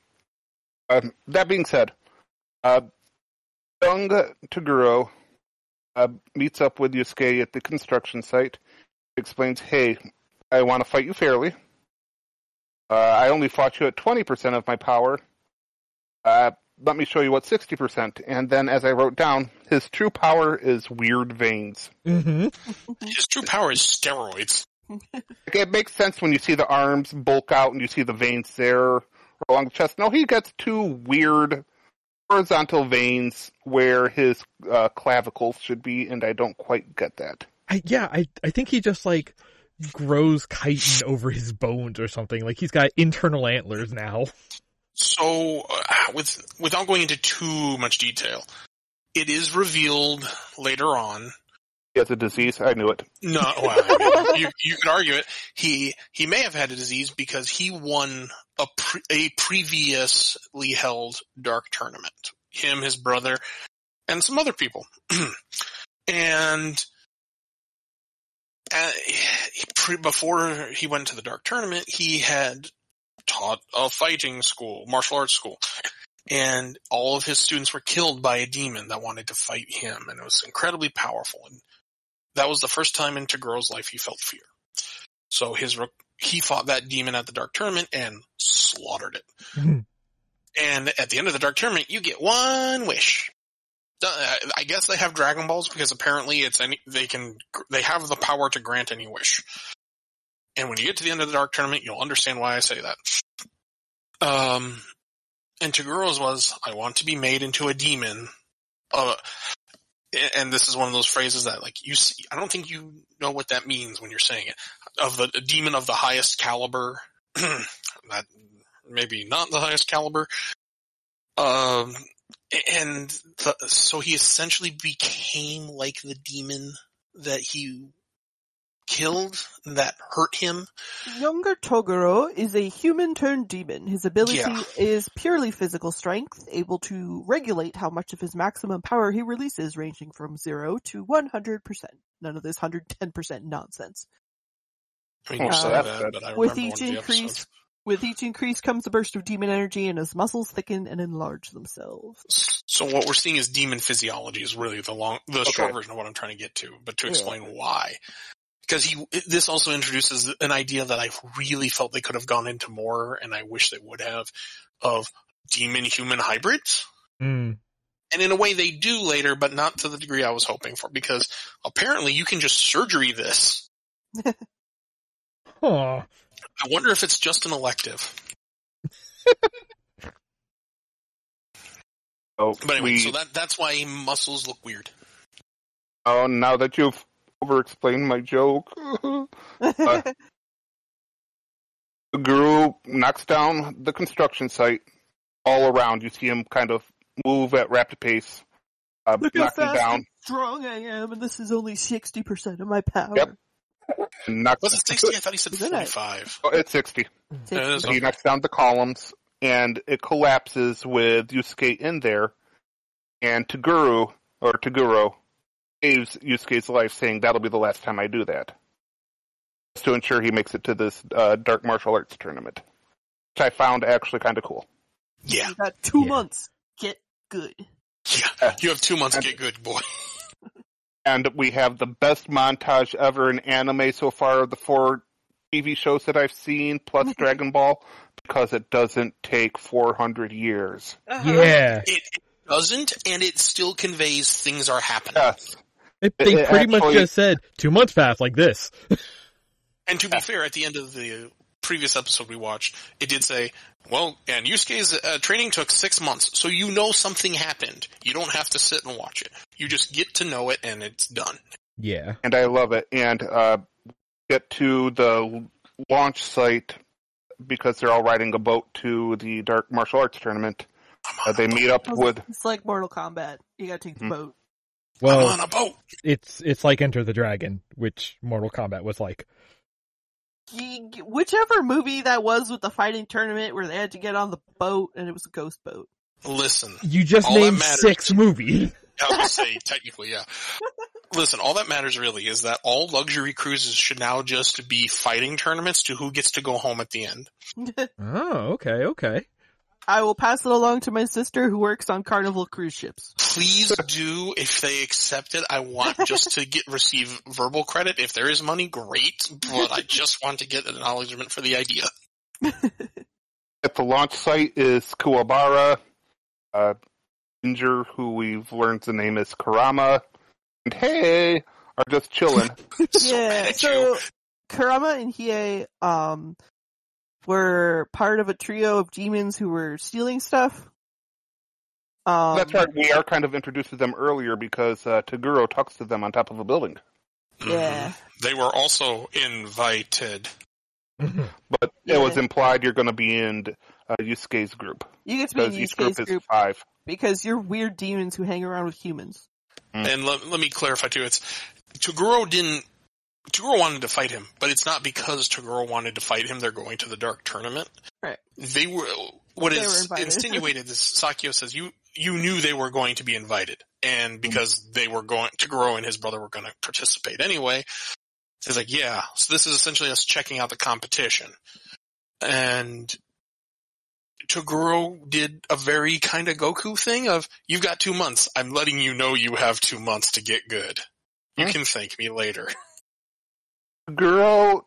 Um, that being said, uh, young Taguro uh, meets up with Yusuke at the construction site. Explains, "Hey, I want to fight you fairly. Uh, I only fought you at twenty percent of my power. Uh, let me show you what sixty percent." And then, as I wrote down, his true power is weird veins. Mm-hmm. His true power is steroids. [laughs] Like, it makes sense when you see the arms bulk out and you see the veins there along the chest. No, he gets two weird horizontal veins where his uh, clavicles should be, and I don't quite get that. I, yeah, I I think he just like grows chitin over his bones or something. Like he's got internal antlers now. So, uh, with without going into too much detail, it is revealed later on. He has a disease. I knew it. No, [laughs] well, I mean, you you could argue it. He he may have had a disease because he won a pre, a previously held dark tournament. Him, his brother, and some other people, [clears throat] and. Uh, pre- before he went to the dark tournament, he had taught a fighting school, martial arts school. And all of his students were killed by a demon that wanted to fight him, and it was incredibly powerful. And that was the first time in Taguro's life he felt fear. So his he fought that demon at the dark tournament and slaughtered it. Mhm. And at the end of the dark tournament, you get one wish. I guess they have Dragon Balls because apparently it's any they can they have the power to grant any wish. And when you get to the end of the dark tournament, you'll understand why I say that. Um, and Taguro's was, I want to be made into a demon. Uh, and this is one of those phrases that like you see, I don't think you know what that means when you're saying it. Of the demon of the highest caliber, [clears throat] that maybe not the highest caliber. Um, and the, so he essentially became like the demon that he killed that hurt him. Younger Toguro is a human turned demon. His ability Yeah. is purely physical strength, able to regulate how much of his maximum power he releases, ranging from 0 to 100%. None of this 110% nonsense. I mean, you Uh, say that, but I With each one of the increase, episodes. with each increase comes a burst of demon energy and his muscles thicken and enlarge themselves. So what we're seeing is demon physiology is really the long, the short version of what I'm trying to get to, but to Yeah. explain why. Because he, this also introduces an idea that I really felt they could have gone into more, and I wish they would have, of demon human hybrids. Mm. And in a way they do later, but not to the degree I was hoping for, because apparently you can just surgery this. [laughs] Huh. I wonder if it's just an elective. So But anyway, we, so that, that's why muscles look weird. oh, now that you've over-explained my joke, [laughs] the guru knocks down the construction site all around. You see him kind of move at rapid pace, uh, Look how knocking fast down, and strong I am, and this is only 60% of my power. Yep. knocks, Was it 60? I thought he said Isn't it? 45. Oh, it's 60. It is He knocks down the columns, and it collapses with Yusuke in there, and Taguru, or Taguro, saves Yusuke's life, saying that'll be the last time I do that. Just to ensure he makes it to this uh, dark martial arts tournament. Which I found actually kind of cool. Yeah. You got two Yeah. months. Get good. Yeah. You have two months to get good, boy. [laughs] And we have the best montage ever in anime so far of the four TV shows that I've seen, plus [laughs] Dragon Ball, because it doesn't take 400 years. Yeah. It doesn't, and it still conveys things are happening. Yes. It, they It pretty much just said two months passed like this. And to be fair, at the end of the previous episode we watched, it did say, well, and Yusuke's uh, training took six months, so you know something happened. You don't have to sit and watch it. You just get to know it and it's done. Yeah. and I love it. And uh, get to the launch site because they're all riding a boat to the Dark Martial Arts tournament. Uh, they meet up with It's like Mortal Kombat. You gotta take the Hmm. boat. I'm Well, on a boat. it's it's like Enter the Dragon, which Mortal Kombat was like. Whichever movie that was with the fighting tournament where they had to get on the boat and it was a ghost boat. Listen, You just All named matters- six movies. [laughs] I would say technically, yeah. [laughs] Listen, all that matters really is that all luxury cruises should now just be fighting tournaments to who gets to go home at the end. [laughs] Oh, okay, okay. I will pass it along to my sister who works on Carnival cruise ships. Please do if they accept it. I want just to get receive verbal credit. If there is money, great. But I just want to get an acknowledgement for the idea. at the launch site is Kuwabara, uh, Ginger, who we've learned the name is Kurama, and Hiei are just chilling. [laughs] So yeah, mad so you. Kurama and Hiei, um, were part of a trio of demons who were stealing stuff. Um, That's right. We are kind of introduced to them earlier because uh, Toguro talks to them on top of a building. Yeah. Mhm. They were also invited. But Yeah. it was implied you're going to be in uh, Yusuke's group You get to be in because each group Yusuke's is group five. because you're weird demons who hang around with humans. Mm. And let, let me clarify too. It's Toguro didn't. Toguro wanted to fight him, but it's not because Toguro wanted to fight him. They're going to the Dark Tournament. Right. They were. What They is were insinuated is Sakyo says you you knew they were going to be invited, and because they were going Toguro and his brother were going to participate anyway. He's like, yeah. So this is essentially us checking out the competition, and Toguro did a very kind of Goku thing of, you've got two months. I'm letting you know you have two months to get good. You Hmm. can thank me later. [laughs] Toguro,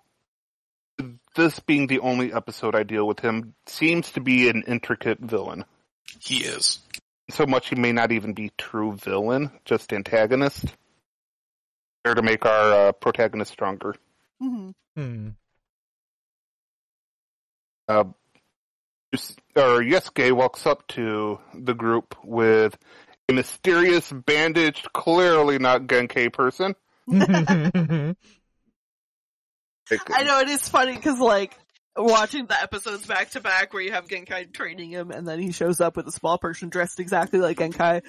this being the only episode I deal with him, seems to be an intricate villain. He is. So much he may not even be true villain, just antagonist. There to make our uh, protagonist stronger. hmm Hmm. Uh, or Yusuke walks up to the group with a mysterious, bandaged, clearly not Genkai person. [laughs] [laughs] Like, I know it is funny because like watching the episodes back to back where you have Genkai training him and then he shows up with a small person dressed exactly like Genkai,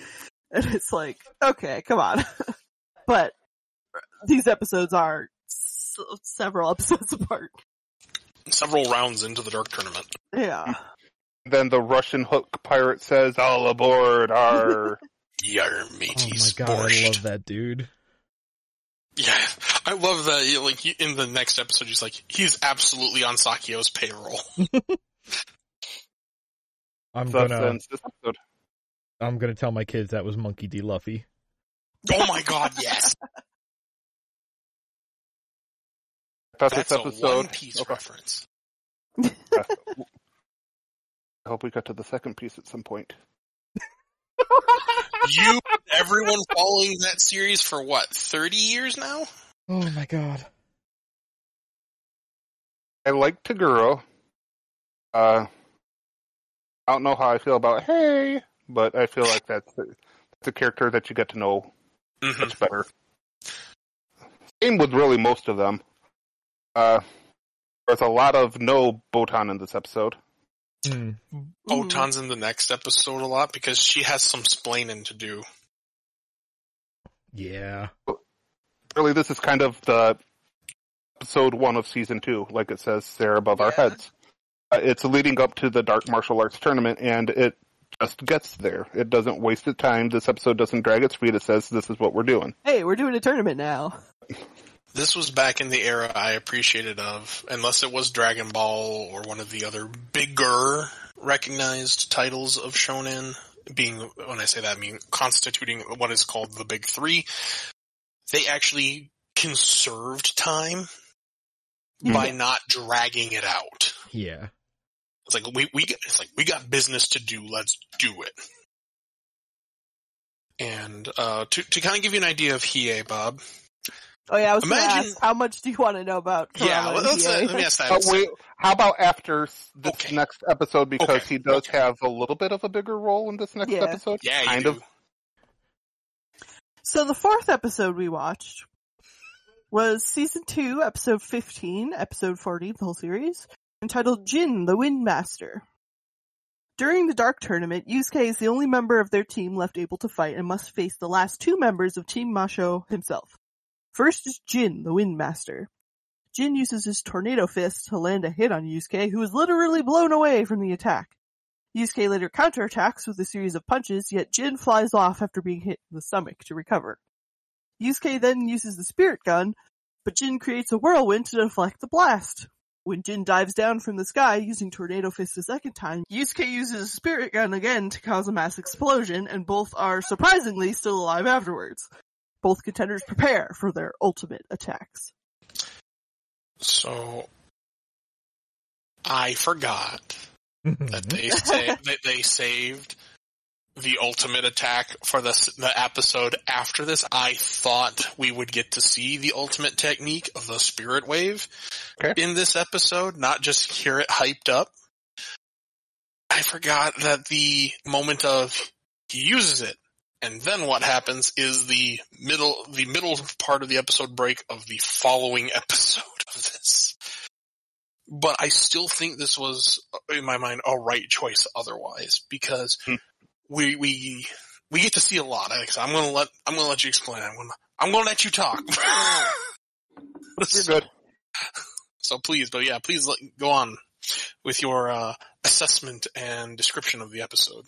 and it's like, okay, come on. [laughs] but these episodes are s- several [laughs] episodes apart. Several rounds into the Dark Tournament. Yeah. Then the Russian hook pirate says, "All aboard!" Our [laughs] Yar oh my god, I love that dude. Yeah, I love that. you- Like he- in the next episode, he's like, he's absolutely on Sakyo's payroll. [laughs] I'm thus gonna ends this episode. I'm gonna tell my kids that was Monkey D. Luffy. Oh my god, yes! That's, That's this a. One Piece Okay. reference. [laughs] I hope we got to the second piece at some point. [laughs] You, everyone following that series for what, 30 years now? Oh my god. I like Toguro. Uh, I don't know how I feel about Hiei, but I feel like that's the, that's a character that you get to know Mhm. much better. Same with really most of them. Uh, there's a lot of no Botan in this episode. Hmm. Botan's in the next episode a lot because she has some splaining to do. Yeah. Really, this is kind of the episode one of season two, like it says there above our heads. Uh, it's leading up to the Dark Martial Arts tournament, and it just gets there. It doesn't waste its time. This episode doesn't drag its feet. It says, this is what we're doing. Hey, we're doing a tournament now. [laughs] This was back in the era I appreciated of, unless it was Dragon Ball or one of the other bigger recognized titles of shonen, being, when I say that, I mean constituting what is called the big three. They actually conserved time by not dragging it out. Yeah. It's like we we it's like we got business to do. Let's do it. And uh, to to kind of give you an idea of Hiei, Bob. Oh yeah, I was going to ask, how much do you want to know about Kurama yeah, and let's, uh, Hiei? let me ask that. But wait, how about after this Okay. next episode because Okay. he does Okay. have a little bit of a bigger role in this next Yeah. episode? yeah, you kind do. of. So the fourth episode we watched was season two, episode 15, episode 40 of the whole series, entitled Jin, the Wind Master. During the Dark Tournament, Yusuke is the only member of their team left able to fight and must face the last two members of Team Masho himself. First is Jin, the Wind Master. Jin uses his tornado fist to land a hit on Yusuke, who is literally blown away from the attack. Yusuke later counterattacks with a series of punches, yet Jin flies off after being hit in the stomach to recover. Yusuke then uses the spirit gun, but Jin creates a whirlwind to deflect the blast. When Jin dives down from the sky using Tornado Fist a second time, Yusuke uses spirit gun again to cause a mass explosion, and both are surprisingly still alive afterwards. Both contenders prepare for their ultimate attacks. So I forgot mm-hmm. that they [laughs] sa- that they saved the ultimate attack for this the episode after this. I thought we would get to see the ultimate technique of the spirit wave Okay. in this episode, not just hear it hyped up. I forgot that the moment of he uses it and then what happens is the middle the middle part of the episode break of the following [laughs] episode of this. But I still think this was in my mind a right choice otherwise because Hmm. we we we get to see a lot. Alex. I'm gonna let I'm gonna let you explain. I'm gonna I'm gonna let you talk. [laughs] You're so, good. [laughs] so please, but yeah, please let, go on with your uh, assessment and description of the episode.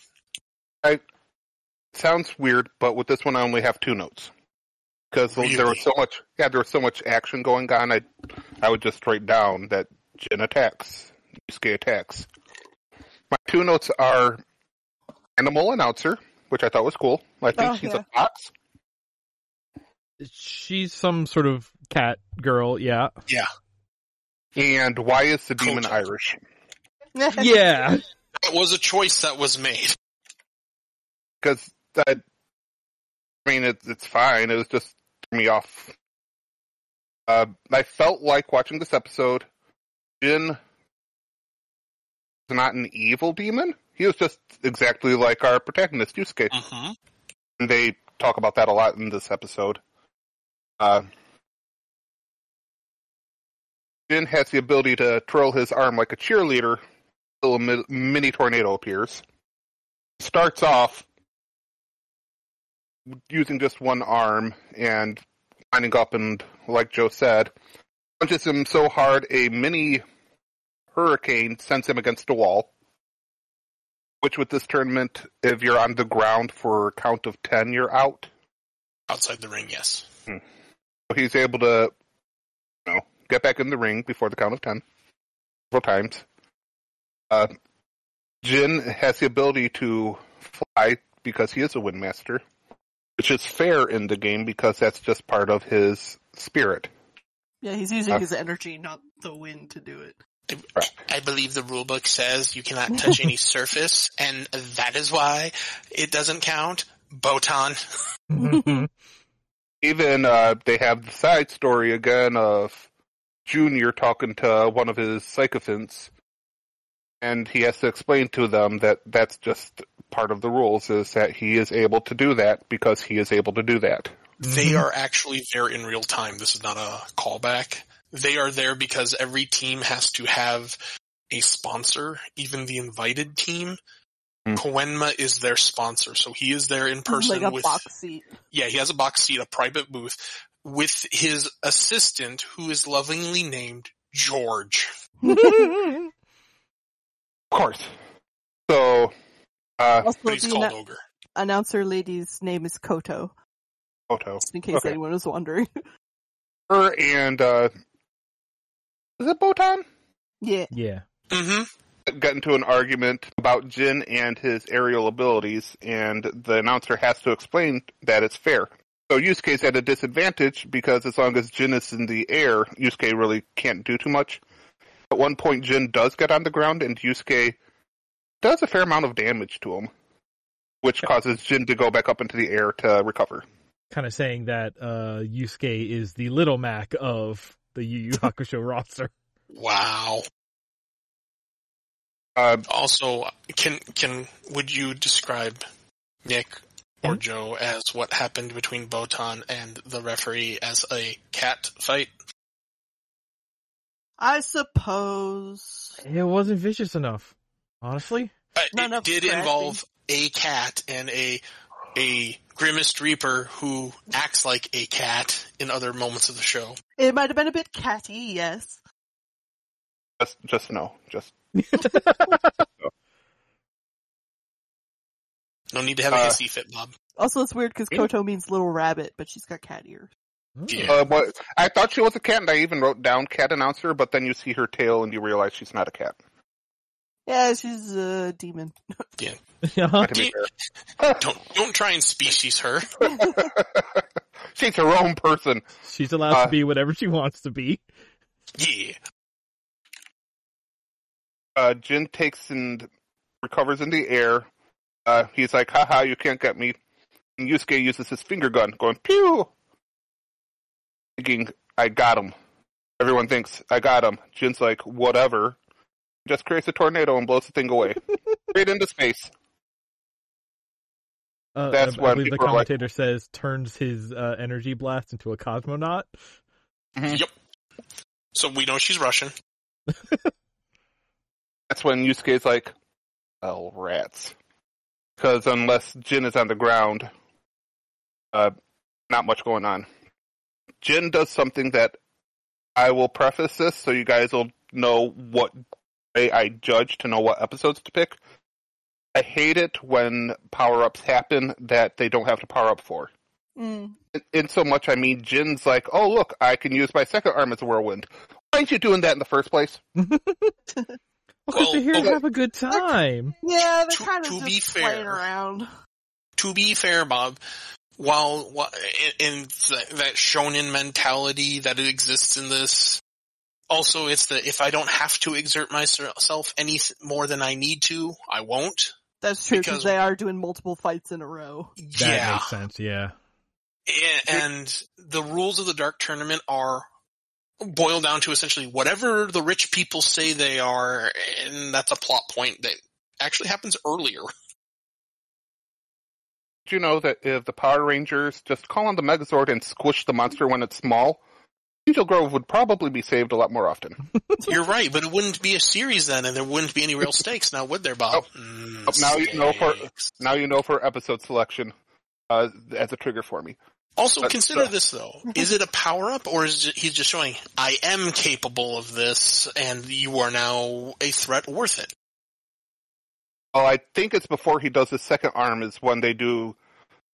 Sounds weird, but with this one I only have two notes. Because there was so much, yeah, there was so much action going on. I, I would just write down that Jin attacks, Yusuke attacks. My two notes are animal announcer, which I thought was cool. I think Oh, she's yeah. a fox. She's some sort of cat girl, yeah. Yeah. And why is the demon Kojo. Irish? Yeah. That was a choice that was made. [laughs] Because that, I mean, it's it's fine. It was just threw me off. Uh, I felt like watching this episode. Jin is not an evil demon. He was just exactly like our protagonist, Yusuke. Mm-hmm. And they talk about that a lot in this episode. Uh, Jin has the ability to twirl his arm like a cheerleader until a mi- mini tornado appears. Starts off using just one arm and lining up and, like Joe said, punches him so hard a mini hurricane sends him against a wall. Which with this tournament, if you're on the ground for a count of ten, you're out. Outside the ring, yes. He's able to, you know, get back in the ring before the count of ten, several times. Uh, Jin has the ability to fly because he is a windmaster, which is fair in the game because that's just part of his spirit. Yeah, he's using Uh, his energy, not the wind, to do it. I believe the rulebook says you cannot touch any [laughs] surface, and that is why it doesn't count. Botan. [laughs] Even uh, they have the side story again of Junior talking to one of his sycophants, and he has to explain to them that that's just part of the rules is that he is able to do that because he is able to do that. They are actually there in real time. This is not a callback. They are there because every team has to have a sponsor, even the invited team. Hmm. Koenma is their sponsor, so he is there in person like a with box seat. yeah, he has a box seat, a private booth with his assistant who is lovingly named George. Of course. So, uh, also, But he's the called annou- Ogre. announcer lady's name is Koto, Photo. just in case Okay. anyone was wondering. [laughs] Her and, uh, is it Botan? yeah. yeah. Mm-hmm. got into an argument about Jin and his aerial abilities, and the announcer has to explain that it's fair. So Yusuke's at a disadvantage because as long as Jin is in the air, Yusuke really can't do too much. At one point, Jin does get on the ground, and Yusuke does a fair amount of damage to him. which causes Jin to go back up into the air to recover. Kind of saying that uh, Yusuke is the little Mac of the Yu Yu Hakusho [laughs] roster. Wow. Uh, Also, can can would you describe Nick or Mhm. Joe as what happened between Botan and the referee as a cat fight? I suppose. It wasn't vicious enough, honestly. Uh, it did scratching. involve a cat and a a grimaced reaper who acts like a cat in other moments of the show. It might have been a bit catty, yes. just, just no, just [laughs] No need to have a Uh, hissy fit, Bob. Also, it's weird because Koto means little rabbit, but she's got cat ears. Yeah. Uh, what, I thought she was a cat, and I even wrote down cat announcer. But then you see her tail, and you realize she's not a cat. Yeah, she's a demon. [laughs] Uh-huh. To. Don't don't try and species her. [laughs] she's her own person. She's allowed Uh, to be whatever she wants to be. Yeah. Uh, Jin takes and recovers in the air. Uh, he's like, haha, you can't get me. And Yusuke uses his finger gun, going, pew! Thinking, I got him. Everyone thinks, I got him. Jin's like, whatever. Just creates a tornado and blows the thing away. [laughs] Straight into space. Uh, That's I, I when believe the people are like- commentator says turns his uh, energy blast into a cosmonaut. Mhm. Yep. So we know she's Russian. [laughs] That's when Yusuke's like, oh, rats. Because unless Jin is on the ground, uh, not much going on. Jin does something that I will preface this so you guys will know what way I judge to know what episodes to pick. I hate it when power ups happen that they don't have to power up for. Mm. In, in so much, I mean, Jin's like, oh, look, I can use my second arm as a whirlwind. Why aren't you doing that in the first place? Because [laughs] Well, they're here to have a good time. Yeah, they're To- kind of to just be playing fair, around. To be fair, Bob, while, while in, in th- that shonen mentality that exists in this, also it's the if I don't have to exert myself any more than I need to, I won't. That's true Because- because they are doing multiple fights in a row. That yeah, makes sense. Yeah. And the rules of the Dark Tournament are boiled down to essentially whatever the rich people say they are, and that's a plot point that actually happens earlier. [laughs] Do you know that if the Power Rangers just call on the Megazord and squish the monster when it's small, Angel Grove would probably be saved a lot more often. [laughs] You're right, but it wouldn't be a series then, and there wouldn't be any real stakes now, would there, Bob? Mm, Oh, now you know for- now you know for episode selection uh, as a trigger for me. Also, But, consider uh, this though: [laughs] is it a power up, or is it, he just showing I am capable of this, and you are now a threat worth it? Well, I think it's before he does his second arm is when they do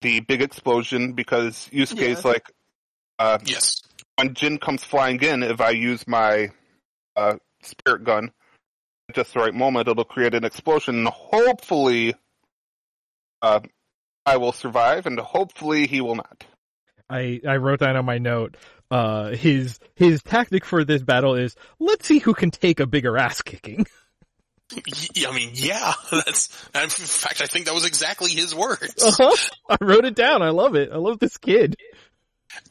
the big explosion because Yusuke's Yeah. like, uh, Yes. When Jin comes flying in, if I use my uh, spirit gun at just the right moment, it'll create an explosion. Hopefully, uh, I will survive, and hopefully he will not. I, I wrote down on my note, uh, his, his tactic for this battle is, let's see who can take a bigger ass kicking. [laughs] Y- I mean, yeah, [laughs] that's, in fact, I think that was exactly his words. Uh-huh. I wrote it down. I love it. I love this kid.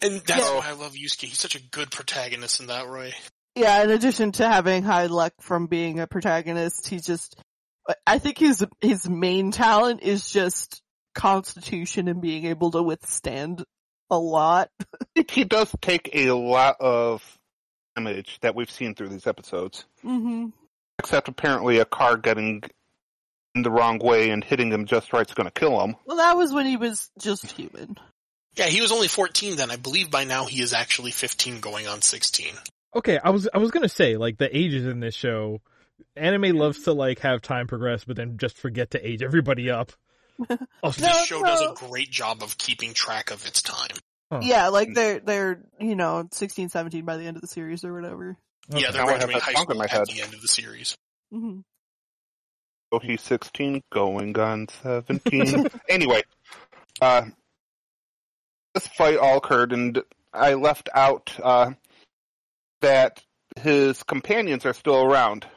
And that's Yeah. why I love Yusuke. He's such a good protagonist in that way. Yeah, in addition to having high luck from being a protagonist, he just, I think his, his main talent is just constitution and being able to withstand a lot. [laughs] He does take a lot of damage that we've seen through these episodes, hmm except apparently a car getting in the wrong way and hitting him just right is going to kill him. Well, that was when he was just human. Yeah, he was only 14 then. I believe by now he is actually 15 going on 16. Okay, I was I was gonna say like the ages in this show, anime loves to like have time progress, but then just forget to age everybody up. Also, [laughs] No, this show does a great job of keeping track of its time. Huh. Yeah, like they're, they're, you know, 16, 17 by the end of the series or whatever. Yeah, they're Now I have graduating high song in school my at head. the end of the series. hmm So he's 16, going on 17. [laughs] anyway, uh, this fight all occurred, and I left out uh, that his companions are still around.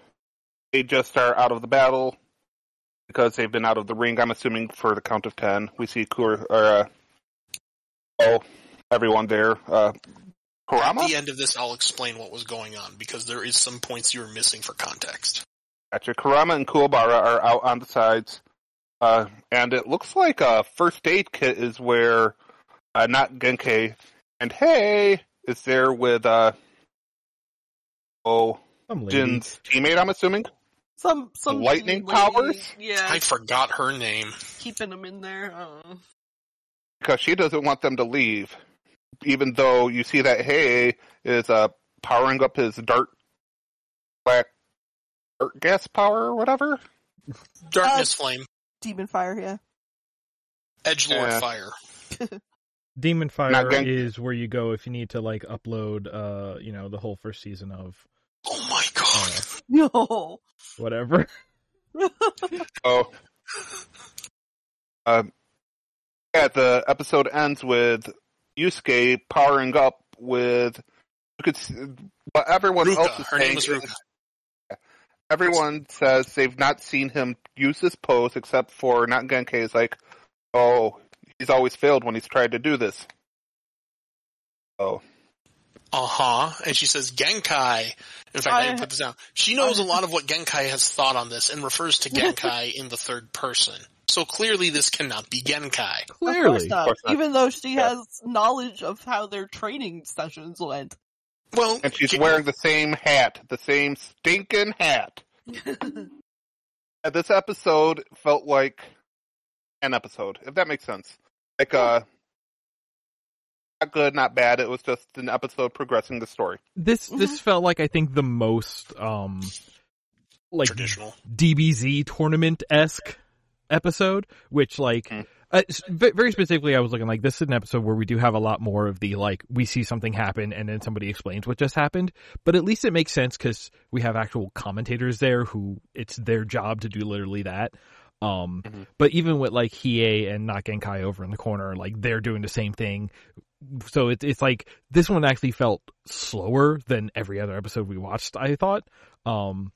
They just are out of the battle. because they've been out of the ring. I'm assuming for the count of ten. We see Kur or uh, oh everyone there. Uh, At the end of this, I'll explain what was going on because there is some points you are missing for context. Gotcha. Kurama and Kuwabara are out on the sides, uh, and it looks like a first aid kit is where uh, not Genkai and Hiei is there with uh, oh Jin's teammate. I'm assuming. Some some Lightning lady- powers? Yeah, I forgot her name. keeping them in there. Uh, because she doesn't want them to leave, even though you see that Hiei is uh, powering up his dark black dart gas power or whatever. Darkness Flame. demon fire. Yeah. Edge Lord Yeah. Fire. [laughs] Demon Fire Not is where you go if you need to like upload, uh, you know, the whole first season of Oh my god. uh, [laughs] No. whatever. [laughs] Oh, um, yeah. The episode ends with Yusuke powering up with you could see, what everyone Ruka. else is Her saying. name is Ruka. Everyone says they've not seen him use this pose except for not Genkai is like, oh, he's always failed when he's tried to do this. Oh, Uh huh. And she says Genkai. In fact, I, I- didn't put this down. She knows a lot of what Genkai has thought on this and refers to [laughs] Genkai in the third person. So clearly this cannot be Genkai. Of course Clearly. not. course not. Even though she Yeah. has knowledge of how their training sessions went. Well, and she's Gen- wearing the same hat, the same stinking hat. [laughs] And this episode felt like an episode, if that makes sense. Like, uh, not good, not bad. It was just an episode progressing the story. This this felt like I think the most um like traditional. DBZ tournament esque episode, which like Mm. uh, very specifically, I was looking like this is an episode where we do have a lot more of the like we see something happen and then somebody explains what just happened, but at least it makes sense because we have actual commentators there who it's their job to do literally that. Um, Mhm. but even with like Hiei and not Genkai over in the corner, like they're doing the same thing. So it's it's like this one actually felt slower than every other episode we watched. I thought. Um,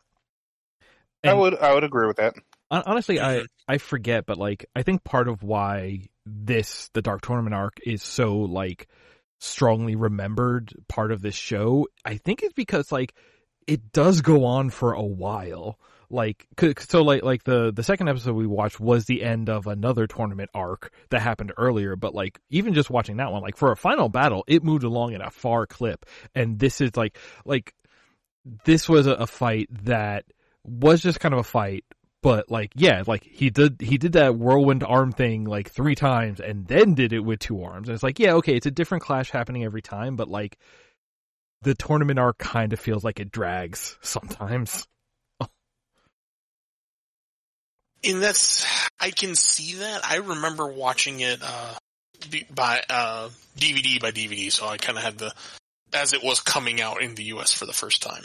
I would, I would agree with that. Honestly, I Mhm. I forget, but like I think part of why this the Dark Tournament arc is so like strongly remembered part of this show, I think is because like it does go on for a while. Like so, like like the the second episode we watched was the end of another tournament arc that happened earlier. But like even just watching that one, like for a final battle, it moved along in a far clip, and this is like like this was a, a fight that was just kind of a fight but like yeah like he did he did that whirlwind arm thing like three times and then did it with two arms and it's like yeah okay it's a different clash happening every time but like the tournament arc kind of feels like it drags sometimes And that's, I can see that. I remember watching it, uh, by, uh, DVD by DVD, so I kind of had the, as it was coming out in the US for the first time.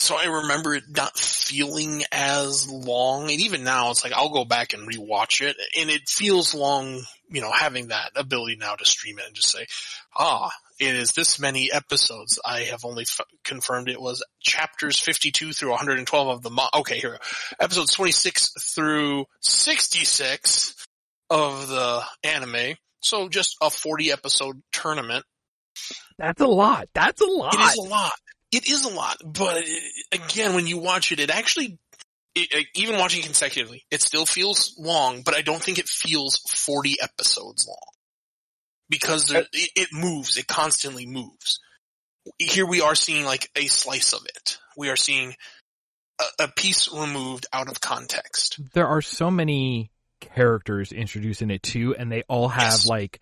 So I remember it not feeling as long, and even now it's like I'll go back and rewatch it, and it feels long, you know, having that ability now to stream it and just say, ah, it is this many episodes. I have only f- confirmed it was chapters 52 through 112 of the, mo- okay, here, we episodes 26 through 66 of the anime. So just a 40 episode tournament. that's a lot that's a lot It is a lot. It is a lot, but again, when you watch it, it actually, it- even watching consecutively, it still feels long, but I don't think it feels 40 episodes long. Because there, it, it moves, it constantly moves. Here we are seeing like a slice of it. We are seeing a, a piece removed out of context. there are so many characters introduced in it too and they all have Yes. like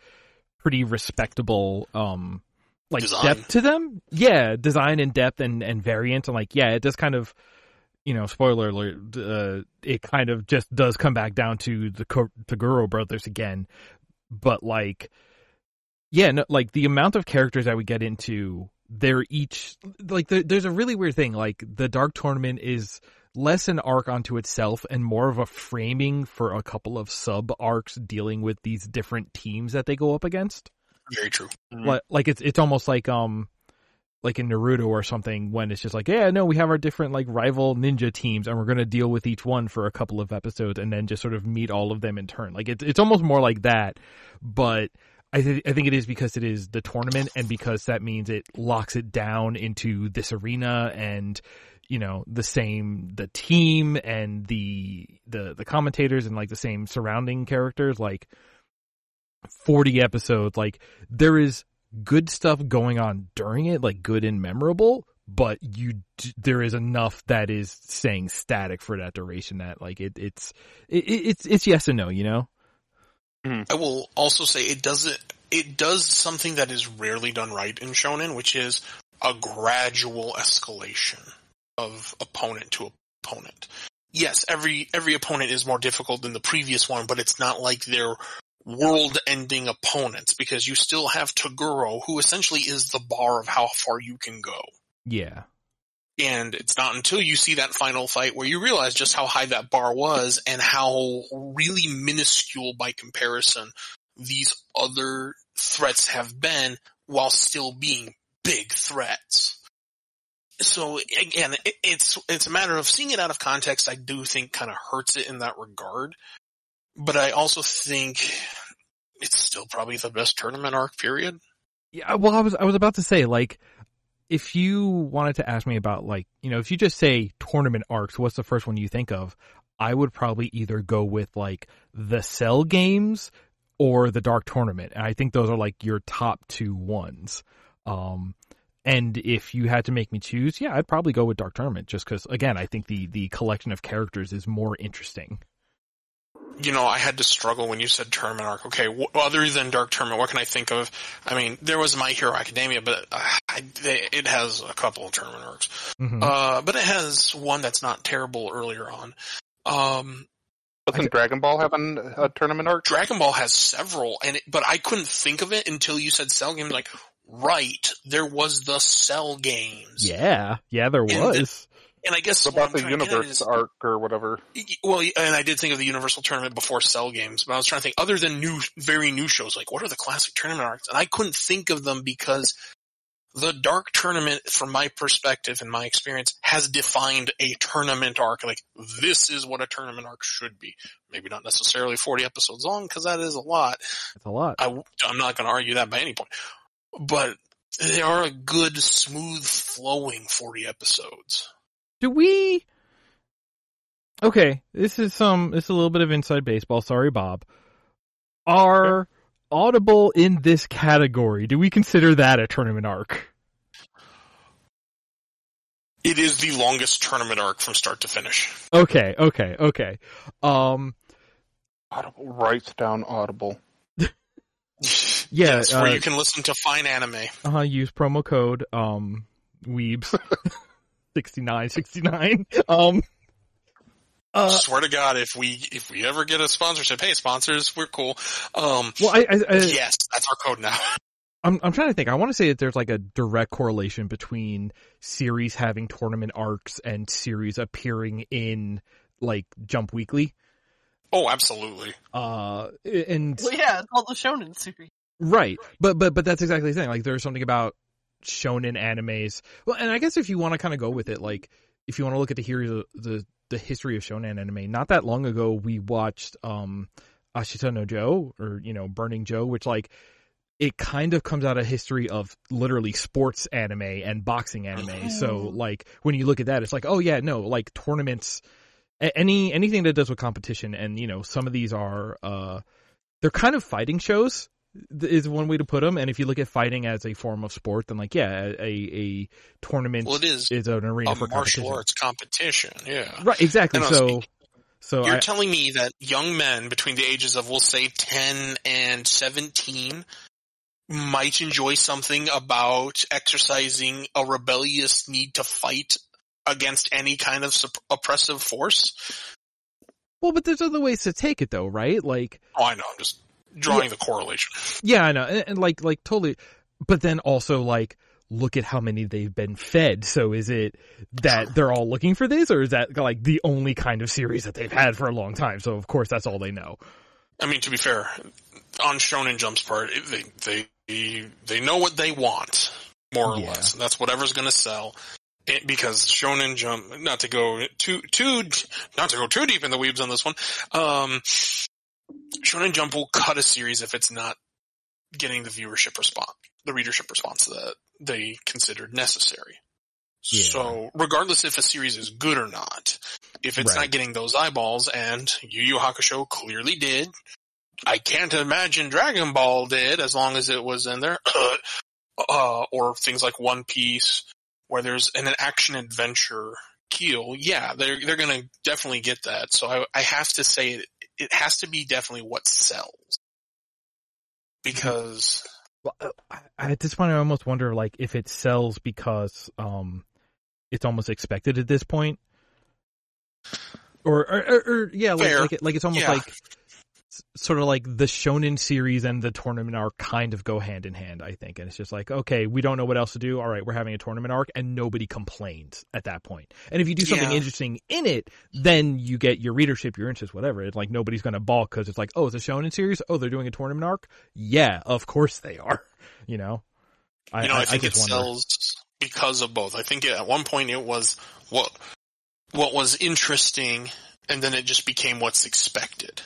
pretty respectable um like Design. depth to them yeah design and depth and and variant and like yeah it does kind of you know spoiler alert uh it kind of just does come back down to the Toguro brothers again but like yeah no, like the amount of characters that we get into they're each like there, there's a really weird thing like the dark tournament is less an arc onto itself and more of a framing for a couple of sub arcs dealing with these different teams that they go up against Very true. Mhm. like, like it's it's almost like um like in Naruto or something when it's just like, yeah, no, we have our different like rival ninja teams and we're going to deal with each one for a couple of episodes and then just sort of meet all of them in turn. Like it's it's almost more like that, but I th- I think it is because it is the tournament and because that means it locks it down into this arena and you know the same the team and the the the commentators and like the same surrounding characters. Like 40 episodes like there is good stuff going on during it like good and memorable but you there is enough that is staying static for that duration that like it it's it, it's it's yes and no you know Mm-hmm. I will also say it doesn't. It does something that is rarely done right in shonen, which is a gradual escalation of opponent to opponent. Yes, every every opponent is more difficult than the previous one, but it's not like they're world-ending opponents because you still have Toguro, who essentially is the bar of how far you can go. yeah And it's not until you see that final fight where you realize just how high that bar was and how really minuscule by comparison these other threats have been while still being big threats. So again, it, it's, it's a matter of seeing it out of context. I do think kind of hurts it in that regard, but I also think it's still probably the best tournament arc period. Yeah, well, I was I was about to say like, if you wanted to ask me about like, you know, if you just say tournament arcs, what's the first one you think of? I would probably either go with like the Cell games or the Dark Tournament, and I think those are like your top two ones. Um, and if you had to make me choose, yeah, I'd probably go with Dark Tournament, just because again, I think the the collection of characters is more interesting. You know, I had to struggle when you said tournament arc. Okay, wh- other than Dark Tournament, what can I think of? I mean, there was My Hero Academia, but uh, I, they, it has a couple of tournament arcs. Mhm. Uh, but it has one that's not terrible earlier on. Um, Doesn't Dragon Ball have an, a tournament arc? Dragon Ball has several, and it, but I couldn't think of it until you said Cell Games. Like, right, there was the Cell Games. yeah, yeah, there And the- was. And I guess What what about I'm the trying to get at universe is- arc or whatever? Well, and I did think of the Universal Tournament before Cell Games, but I was trying to think other than new, very new shows, like what are the classic tournament arcs? And I couldn't think of them because the Dark Tournament, from my perspective and my experience, has defined a tournament arc. Like this is what a tournament arc should be. Maybe not necessarily 40 episodes long because that is a lot. It's a lot. I, am not going to argue that by any point, but they are a good, smooth, flowing 40 episodes. Do we? Okay, this is some. This is a little bit of inside baseball. Sorry, Bob. Are Audible in this category? Do we consider that a tournament arc? It is the longest tournament arc from start to finish. Okay, okay, okay. Um, Audible writes down Audible. [laughs] yeah, yes, where uh, you can listen to fine anime. Uh huh. use promo code um Weebs [laughs] sixty nine sixty nine. [laughs] Um, uh, Swear to God, if we if we ever get a sponsorship, hey sponsors, we're cool. Um, well, I, I, I yes, that's our code now. [laughs] I'm I'm trying to think. I want to say that there's like a direct correlation between series having tournament arcs and series appearing in like Jump Weekly. Oh, absolutely. Uh, and Well, yeah, it's all the shonen series. right, but but but that's exactly the thing. Like, there's something about shonen animes. Well, and I guess if you want to kind of go with it, like if you want to look at the hero the the history of shonen anime, not that long ago we watched um Ashita no Joe or you know Burning Joe, which like it kind of comes out of history of literally sports anime and boxing anime. So like when you look at that, it's like, oh yeah, no, like tournaments, any anything that does with competition, and you know some of these are uh they're kind of fighting shows is one way to put them. And if you look at fighting as a form of sport, then like yeah, a a tournament Well, it is is an arena a for martial competition. arts competition. Yeah. Right, exactly. And So so You're I, telling me that young men between the ages of, we'll say, 10 and 17 might enjoy something about exercising a rebellious need to fight against any kind of sup- oppressive force? well, but there's other ways to take it though, right? Like Oh, I know. I'm just drawing the correlation. Yeah, I know, and, and like like totally, but then also like look at how many they've been fed. So is it that [sighs] they're all looking for this, or is that like the only kind of series that they've had for a long time? So of course that's all they know. I mean, to be fair, on Shonen Jump's part, they they they know what they want. more or Yeah. less. And that's whatever's going to sell. It- because Shonen Jump, not to go too too not to go too deep in the weeds on this one, um, Shonen Jump will cut a series if it's not getting the viewership response, the readership response that they considered necessary. Yeah. So regardless if a series is good or not, if it's Right. not getting those eyeballs, and Yu Yu Hakusho clearly did, I can't imagine Dragon Ball did as long as it was in there, [clears throat] uh, or things like One Piece, where there's an action adventure keel. Yeah, they're they're gonna definitely get that. So I I have to say it has to be definitely what sells. Because Well, uh, I- at this point, I almost wonder like if it sells because um, it's almost expected at this point, or or, or, or yeah, like like, it, like it's almost Yeah. like sort of like the shonen series and the tournament arc kind of go hand in hand. I think, and it's just like okay, we don't know what else to do. All right, we're having a tournament arc, and nobody complains at that point. And if you do something Yeah. interesting in it, then you get your readership, your interest, whatever. It's like nobody's going to balk because it's like, oh, it's a shonen series. Oh, they're doing a tournament arc. Yeah, of course they are. [laughs] You know, I, you know, I, think it wonder. sells because of both. I think at one point it was what what was interesting, and then it just became what's expected.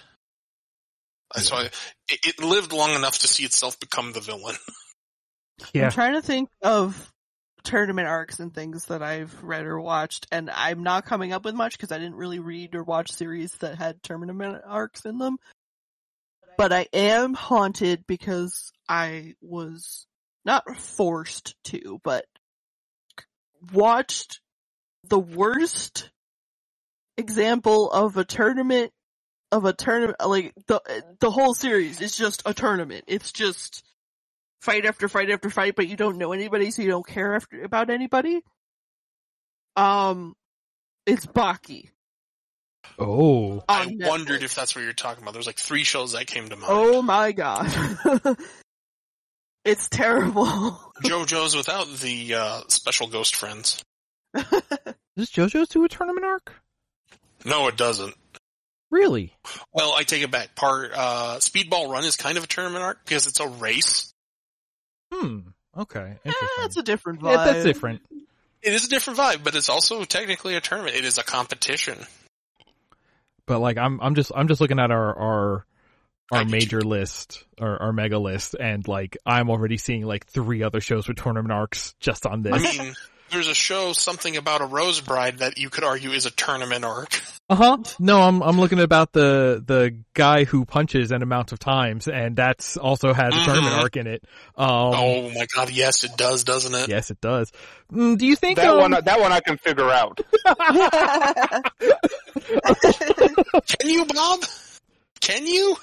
So I, it, it lived long enough to see itself become the villain. [laughs] Yeah. I'm trying to think of tournament arcs and things that I've read or watched, and I'm not coming up with much because I didn't really read or watch series that had tournament arcs in them. But I am haunted because I was not forced to, but watched the worst example of a tournament of a tournament like the the whole series is just a tournament. It's just fight after fight after fight, but you don't know anybody, so you don't care after, about anybody. Um, it's Baki. Oh, I wondered if that's what you're talking about. There's like three shows that came to mind. Oh my god. [laughs] it's terrible. [laughs] JoJo's without the uh, special ghost friends. [laughs] does JoJo's do a tournament arc? No, it doesn't. Really? Well, I take it back. Part uh, Steel Ball Run is kind of a tournament arc because it's a race. Hmm. Okay. Eh, that's a different vibe. yeah, that's different. It is a different vibe, but it's also technically a tournament. It is a competition. But like, I'm I'm just I'm just looking at our our our get major list or our mega list, and like I'm already seeing like three other shows with tournament arcs just on this. I mean, there's a show, something about a Rose Bride, that you could argue is a tournament arc. Uh huh. No, I'm I'm looking about the the guy who punches an amount of times, and that's also has a tournament arc in it. Um, oh my god, yes, it does, doesn't it? yes, it does. Mm, do you think That um, one, that one I can figure out. [laughs] Can you, Bob? Can you?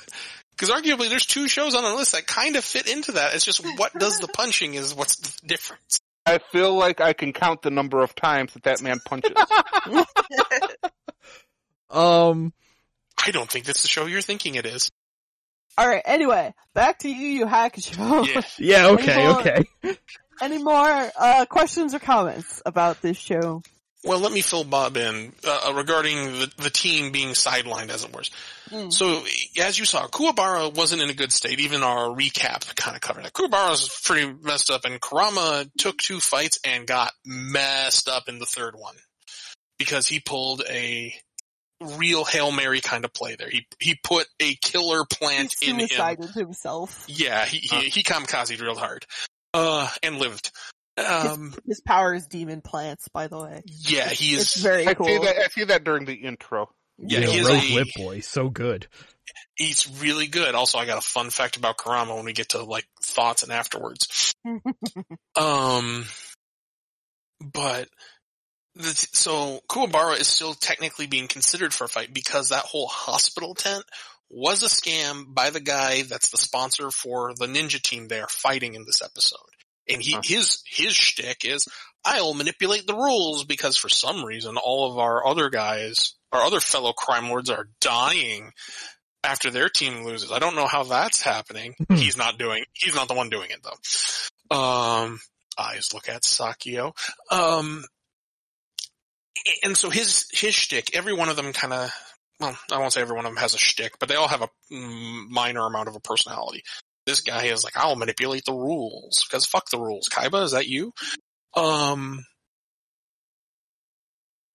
Because arguably, there's two shows on the list that kind of fit into that. It's just what does the punching is what's the difference. I feel like I can count the number of times that that man punches. [laughs] um I don't think that's the show you're thinking it is. Alright, anyway, back to you, Yu Hakusho. Yeah. [laughs] yeah okay Anymore- okay Any more, uh, questions or comments about this show? Well, let me fill Bob in uh, regarding the, the team being sidelined, as it were. Mm. So, as you saw, Kuwabara wasn't in a good state. Even our recap kind of covered that. Kuwabara was pretty messed up, and Kurama took two fights and got messed up in the third one because he pulled a real hail mary kind of play there. He he put a killer plant He in him. himself. Yeah, he he, he kamikazed real hard, uh, and lived. Um, His power is demon plants, by the way. yeah, he It's very I cool. see that. I see that during the intro. Yeah, Yeah, he is Rose a- Lip Boy, so good. He's really good. Also, I got a fun fact about Kurama when we get to like thoughts and afterwards. [laughs] um, but the, so Kuwabara is still technically being considered for a fight because that whole hospital tent was a scam by the guy that's the sponsor for the ninja team they are fighting in this episode. And he, Huh. his, his shtick is, I'll manipulate the rules because for some reason all of our other guys, our other fellow crime lords are dying after their team loses. I don't know how that's happening. he's not doing, he's not the one doing it though. Um, eyes look at Sakyo. Um, and so his, his shtick, every one of them kind of, well, I won't say every one of them has a shtick, but they all have a minor amount of a personality. This guy is like, I'll manipulate the rules because fuck the rules. Kaiba, is that you? Um,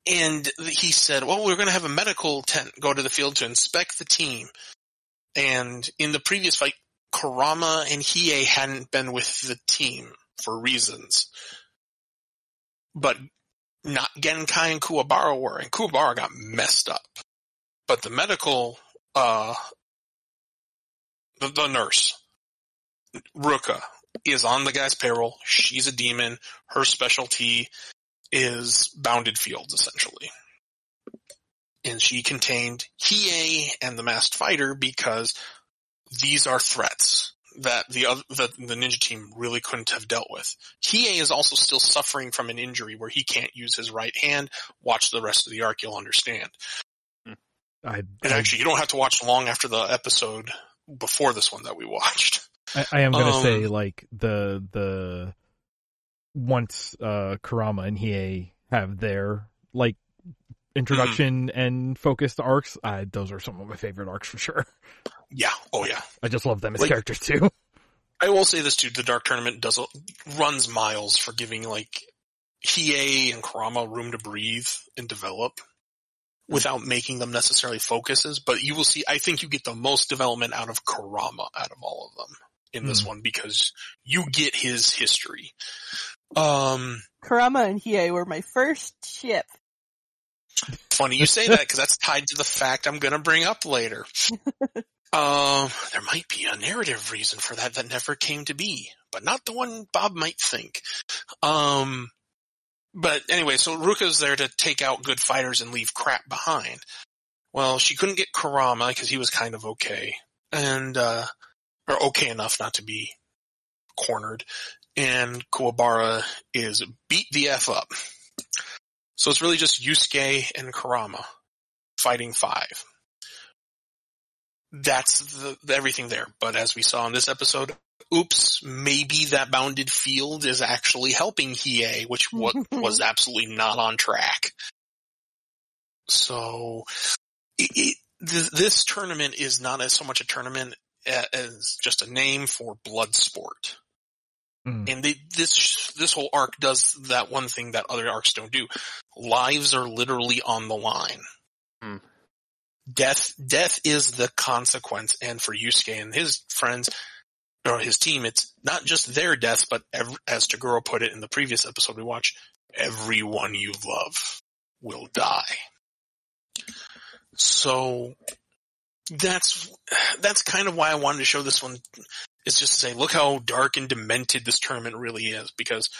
and he said, well, we're going to have a medical tent go to the field to inspect the team. And in the previous fight, Kurama and Hiei hadn't been with the team for reasons. But not Genkai and Kuwabara were, and Kuwabara got messed up. But the medical, uh, the, the nurse, Ruka, is on the guy's payroll. She's a demon. Her specialty is bounded fields, essentially. And she contained Hiei and the masked fighter because these are threats that the other, the, the ninja team really couldn't have dealt with. Hiei is also still suffering from an injury where he can't use his right hand. Watch the rest of the arc, you'll understand. Hmm. I, And actually, you don't have to watch long after the episode before this one that we watched. I, I am gonna um, say like the the once uh Kurama and Hiei have their like introduction Mm-hmm. and focused arcs, I, those are some of my favorite arcs for sure. Yeah. Oh yeah. I just love them as Like- characters too. I will say this too, the Dark Tournament does runs miles for giving like Hiei and Kurama room to breathe and develop without making them necessarily focuses, but you will see, I think you get the most development out of Kurama out of all of them in this Hmm. one because you get his history. Um, Kurama and Hiei were my first ship. funny you say that because that's tied to the fact I'm gonna bring up later. [laughs] Um, there might be a narrative reason for that that never came to be, but not the one Bob might think. Um, but anyway, so Ruka's there to take out good fighters and leave crap behind. Well, she couldn't get Kurama because he was kind of okay. And, uh, or okay enough not to be cornered. And Kuwabara is beat the F up. So it's really just Yusuke and Kurama fighting five. That's the, the everything there. But as we saw in this episode, oops, maybe that bounded field is actually helping Hiei, which what [laughs] was absolutely not on track. So, it, it, th- this tournament is not as so much a tournament as just a name for blood sport. Mm. And they, this this whole arc does that one thing that other arcs don't do. Lives are literally on the line. Hmm. Death death is the consequence, and for Yusuke and his friends or his team, it's not just their death, but ev- as Toguro put it in the previous episode we watched, everyone you love will die. So that's that's kind of why I wanted to show this one is just to say, look how dark and demented this tournament really is, because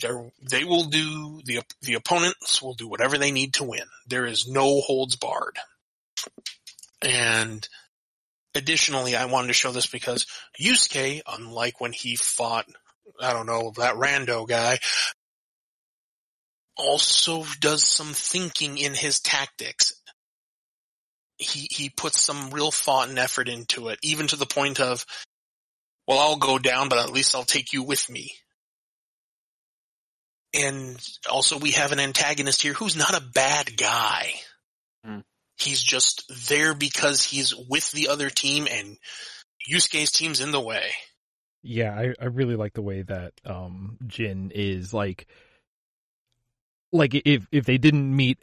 they will do the the opponents will do whatever they need to win. There is no holds barred. And additionally, I wanted to show this because Yusuke, unlike when he fought, I don't know, that rando guy, also does some thinking in his tactics. He, he puts some real thought and effort into it, even to the point of, well, I'll go down, but at least I'll take you with me. And also we have an antagonist here who's not a bad guy. Hmm. He's just there because he's with the other team and Yusuke's team's in the way. Yeah, I, I really like the way that um Jin is like like if if they didn't meet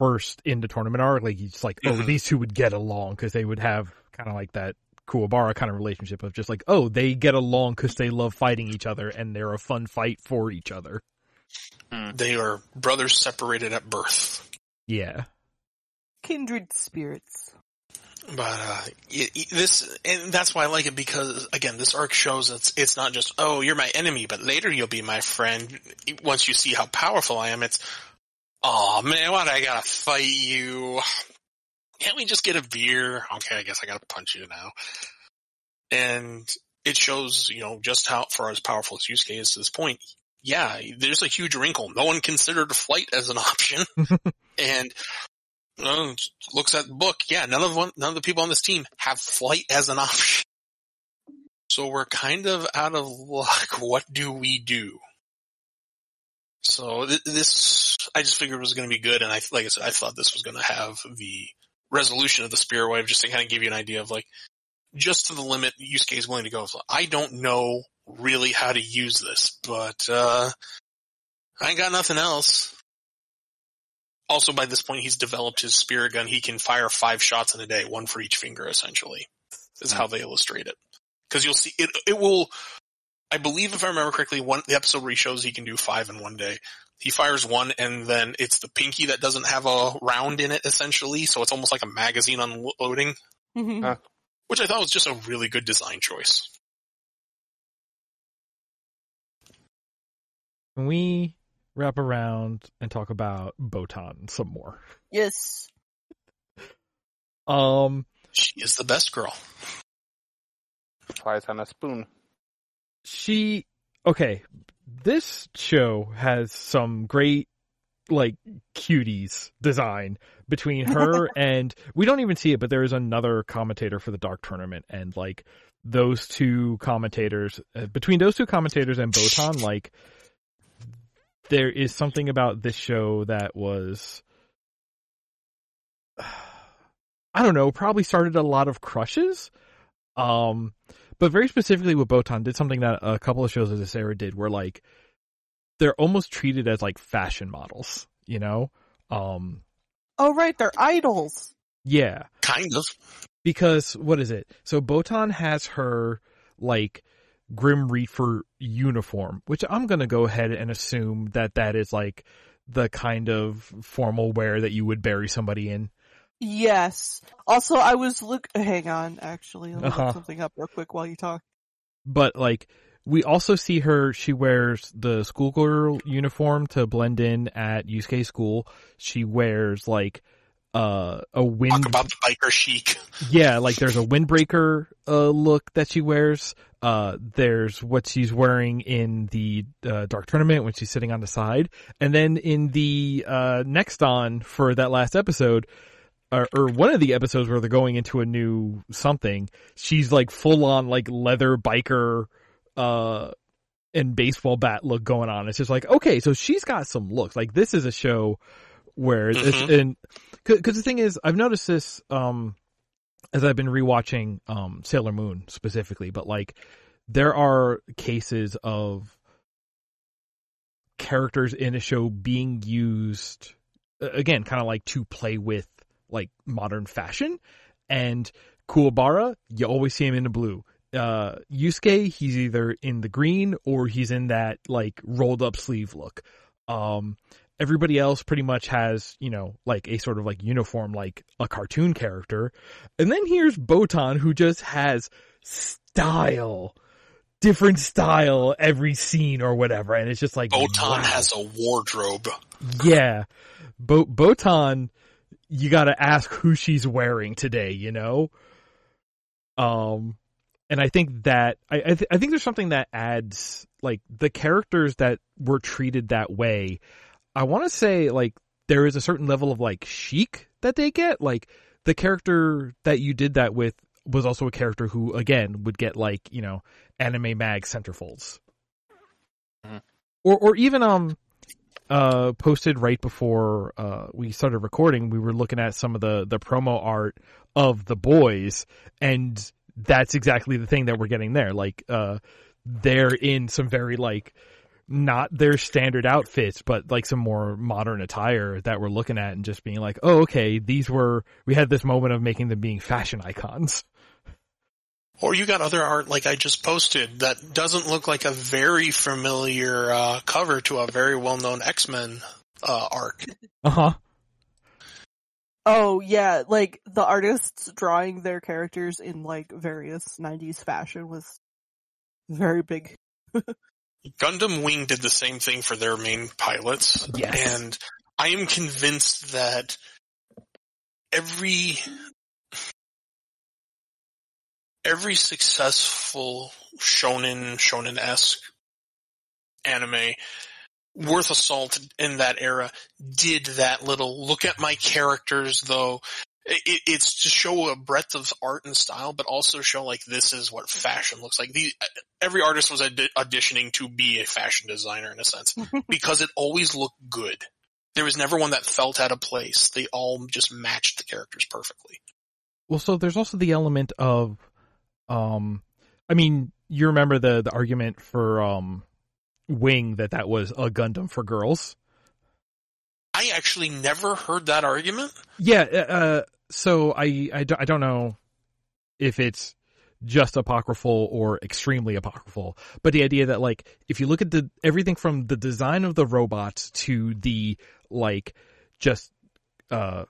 first in the tournament arc, like he's like, oh, Mhm. these two would get along because they would have kind of like that Kuwabara kind of relationship of just like, oh, they get along because they love fighting each other and they're a fun fight for each other. They are brothers separated at birth. Yeah, Kindred spirits. But uh, it, it- this, and that's why I like it because again, this arc shows it's it's not just oh you're my enemy, but later you'll be my friend. Once you see how powerful I am, it's oh man, why do I gotta fight you? Can't we just get a beer? Okay, I guess I gotta punch you now. And it shows, you know, just how far as powerful as Yusuke is to this point. Yeah, there's a huge wrinkle. No one considered flight as an [laughs] option, and uh, looks at the book. Yeah, none of one, none of the people on this team have flight as an [laughs] option. So we're kind of out of luck. What do we do? So th- this, I just figured it was going to be good, and I, like I said, I thought this was going to have the resolution of the Spirit Wave, just to kind of give you an idea of like, just to the limit Yusuke is willing to go. I don't know really how to use this, but uh, I ain't got nothing else. Also, by this point, he's developed his Spirit Gun. He can fire five shots in a day, one for each finger, essentially, is how they illustrate it. Because you'll see, it, it will, I believe if I remember correctly, one, the episode where he shows he can do five in one day. He fires one and then it's the pinky that doesn't have a round in it, essentially, so it's almost like a magazine unloading, Mhm. Uh, which I thought was just a really good design choice. Can we wrap around and talk about Botan some more? yes. [laughs] Um, She is the best girl. Flies on a spoon. she okay this show has some great like cuties design between her [laughs] and we don't even see it but there is another commentator for the dark tournament and like those two commentators uh, between those two commentators and botan [laughs] like there is something about this show that was [sighs] i don't know probably started a lot of crushes. Um but very specifically with Botan did something that a couple of shows of this era did where like they're almost treated as like fashion models, you know? Um Oh right, they're idols. yeah, Kind of. because what is it? So Botan has her like Grim Reaper uniform, which I'm going to go ahead and assume that that is like the kind of formal wear that you would bury somebody in. Yes. Also, I was look. Hang on, actually, let me Uh-huh. look something up real quick while you talk. But like we also see her she wears the schoolgirl uniform to blend in at Yusuke school. She wears like uh a wind Talk about the biker chic. [laughs] yeah, like there's a windbreaker uh look that she wears. Uh there's what she's wearing in the uh, dark tournament when she's sitting on the side. And then in the uh next on for that last episode or, or one of the episodes where they're going into a new something, she's like full on like leather biker uh and baseball bat look going on. It's just like, okay, so she's got some looks. Like this is a show where Mhm. and cause the thing is, I've noticed this, um, as I've been rewatching, um, Sailor Moon specifically, but like there are cases of characters in a show being used again, kind of like to play with like modern fashion and Kuwabara, you always see him in the blue uh Yusuke, he's either in the green or he's in that like rolled up sleeve look. Um everybody else pretty much has, you know, like a sort of like uniform like a cartoon character. And then here's Botan who just has style. Different style every scene or whatever and it's just like Botan wow. has a wardrobe. Yeah. Bo- Botan, you gotta ask who she's wearing today, you know? Um, and I think that, I, I, th- I think there's something that adds, like, the characters that were treated that way. I want to say, like, there is a certain level of, like, chic that they get. Like, the character that you did that with was also a character who, again, would get, like, you know, anime mag centerfolds. Mhm. Or, or even, um, uh, posted right before uh, we started recording, we were looking at some of the the promo art of the boys, and that's exactly the thing that we're getting there. Like, uh, they're in some very like not their standard outfits, but like some more modern attire that we're looking at and just being like, oh, okay, these were we had this moment of making them being fashion icons. Or you got other art like I just posted that doesn't look like a very familiar uh, cover to a very well-known X-Men uh, arc. [laughs] Uh huh. Oh yeah, like the artists drawing their characters in like various '90s fashion was very big. [laughs] Gundam Wing did the same thing for their main pilots. Yes. And I am convinced that every every successful shonen shonen-esque anime worth a salt in that era did that little. Look at my characters though. It, it's to show a breadth of art and style but also show like this is what fashion looks like. The, every artist was audi- auditioning to be a fashion designer in a sense [laughs] because it always looked good. There was never one that felt out of place. They all just matched the characters perfectly. Well, so there's also the element of Um, I mean, you remember the the argument for um, Wing that that was a Gundam for girls. I actually never heard that argument. Yeah. Uh, so I, I, don't- I don't know if it's just apocryphal or extremely apocryphal, but the idea that like if you look at the everything from the design of the robots to the like just uh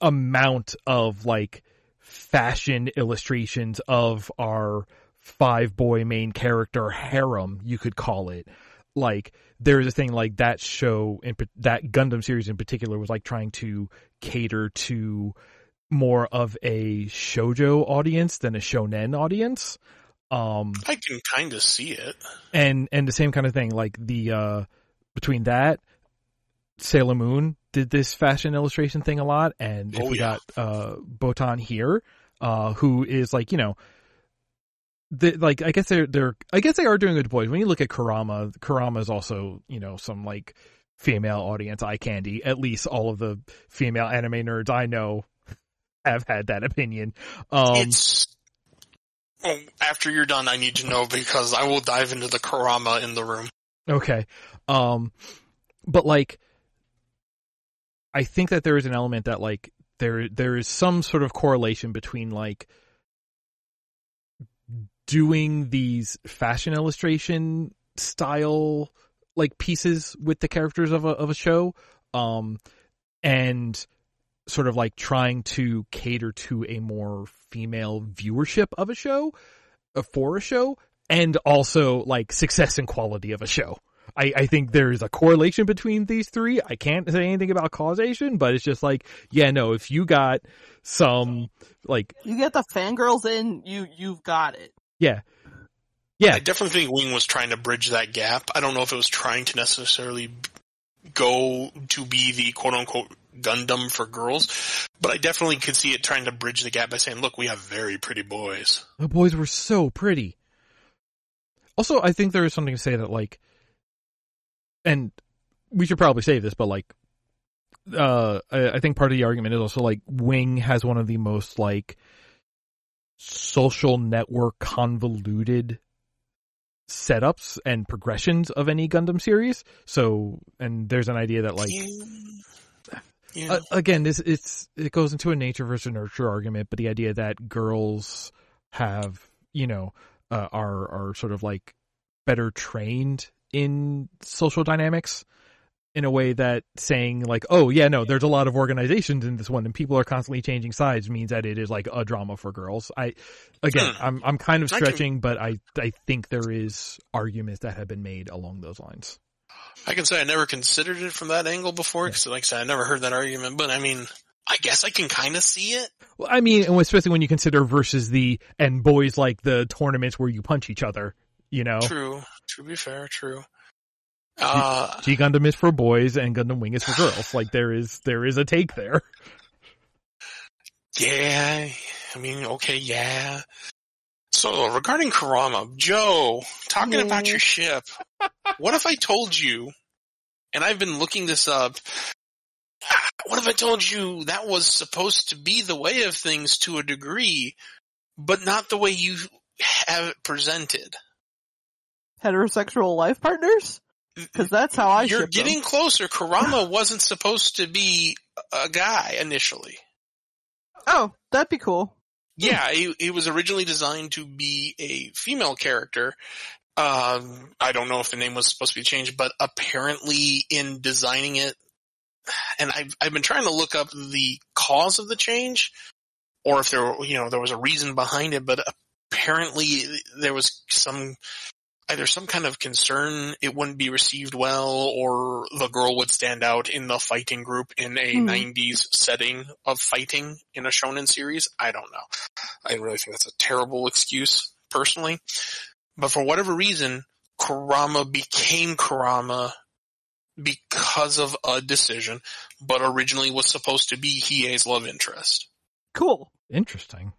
amount of like fashion illustrations of our five boy main character harem, you could call it. Like there's a thing like that show in that Gundam series in particular was like trying to cater to more of a shojo audience than a shonen audience. Um I can kind of see it. and and the same kind of thing like the uh between that Sailor Moon did this fashion illustration thing a lot and if Oh, we yeah. got uh Botan here uh who is like you know the, like I guess they're they're I guess they are doing good boys when you look at Kurama, Kurama is also you know some like female audience eye candy at least all of the female anime nerds I know have had that opinion um it's. After you're done, I need to know because I will dive into the Kurama in the room. Okay. Um but like I think that there is an element that like there there is some sort of correlation between like doing these fashion illustration style like pieces with the characters of a of a show um and sort of like trying to cater to a more female viewership of a show uh, for a show and also like success and quality of a show. I, I think there's a correlation between these three. I can't say anything about causation, but it's just like, yeah, no, if you got some like, You get the fangirls in, you you've got it. yeah, yeah, I definitely think Wing was trying to bridge that gap. I don't know if it was trying to necessarily go to be the quote unquote Gundam for girls, but I definitely could see it trying to bridge the gap by saying, look, we have very pretty boys. the boys were so pretty. Also, I think there is something to say that like, and we should probably say this, but like, uh, I, I think part of the argument is also like Wing has one of the most like social network convoluted setups and progressions of any Gundam series. So, and there's an idea that like. Yeah. uh, again, this it's it goes into a nature versus nurture argument, but the idea that girls have, you know, uh, are are sort of like better trained in social dynamics in a way that saying like, oh yeah, no, there's a lot of organizations in this one and people are constantly changing sides means that it is like a drama for girls. I again, Hmm. I'm I'm kind of I can- stretching, but I I think there is arguments that have been made along those lines. I can say I never considered it from that angle before, because like I said, I never heard that argument, but I mean, I guess I can kind of see it. Well, I mean, and especially when you consider versus the and boys like the tournaments where you punch each other. You know, True. To be fair, true. Uh, G Gundam is for boys and Gundam Wing is for girls. [sighs] Like there is there is a take there. yeah, I mean, okay, yeah. So regarding Kurama, Joe, talking about your ship, what if I told you, and I've been looking this up, [sighs] what if I told you that was supposed to be the way of things to a degree, but not the way you have it presented? Heterosexual life partners? Because that's how I You're ship them. getting closer. [laughs] Kurama wasn't supposed to be a guy initially. Oh, that'd be cool. Yeah, he, he was originally designed to be a female character. Um, I don't know if the name was supposed to be changed, but apparently in designing it, and I've, I've been trying to look up the cause of the change, or if there, you know, there was a reason behind it, but apparently there was some, either some kind of concern it wouldn't be received well, or the girl would stand out in the fighting group in a Hmm. 90s setting of fighting in a shonen series. I don't know. I really think that's a terrible excuse, personally. But for whatever reason, Kurama became Kurama because of a decision, but originally was supposed to be Hiei's love interest. Cool. Interesting.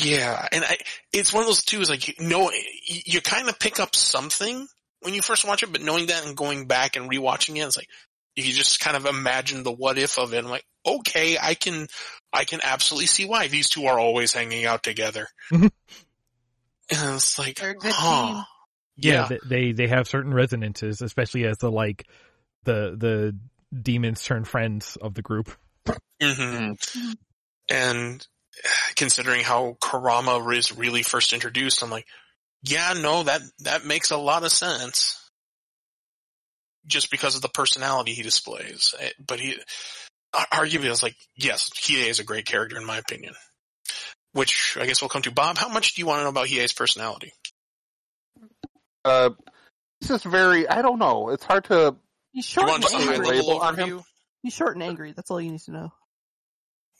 Yeah, and I, it's one of those two is like, you know, you, you kind of pick up something when you first watch it, but knowing that and going back and rewatching it, it's like, you just kind of imagine the what if of it. I'm like, okay, I can, I can absolutely see why these two are always hanging out together. Mhm. [laughs] and it's like, They're huh. Yeah, Yeah. they they have certain resonances, especially as the like the the demons turn friends of the group. hmm And considering how Kurama is really first introduced, I'm like, yeah, no, that, that makes a lot of sense. Just because of the personality he displays. Eh, But he, ar- arguably, I was like, yes, Hiei is a great character in my opinion. Which I guess we'll come to. Bob, how much do you want to know about Hiei's personality? Uh, this is very. I don't know. It's hard to. He's short you and want just angry. Label on him? He's short and angry. That's all you need to know.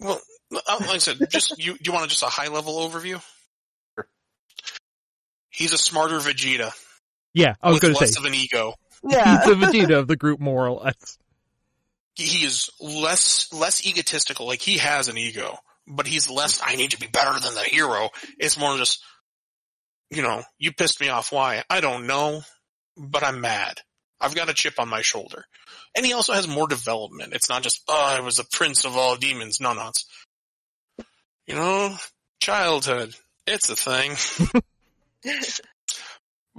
Well, uh, like I said, just you. Do you want just a high level overview? He's a smarter Vegeta Yeah, I was going to say less of an ego. Yeah. he's the Vegeta of the group, more or less. he is less less egotistical. Like he has an ego, but he's less. I need to be better than the hero. It's more just, you know, you pissed me off. Why? I don't know, but I'm mad. I've got a chip on my shoulder, and he also has more development. It's not just, oh, I was the prince of all demons. No, no, it's, you know, childhood. It's a thing. [laughs]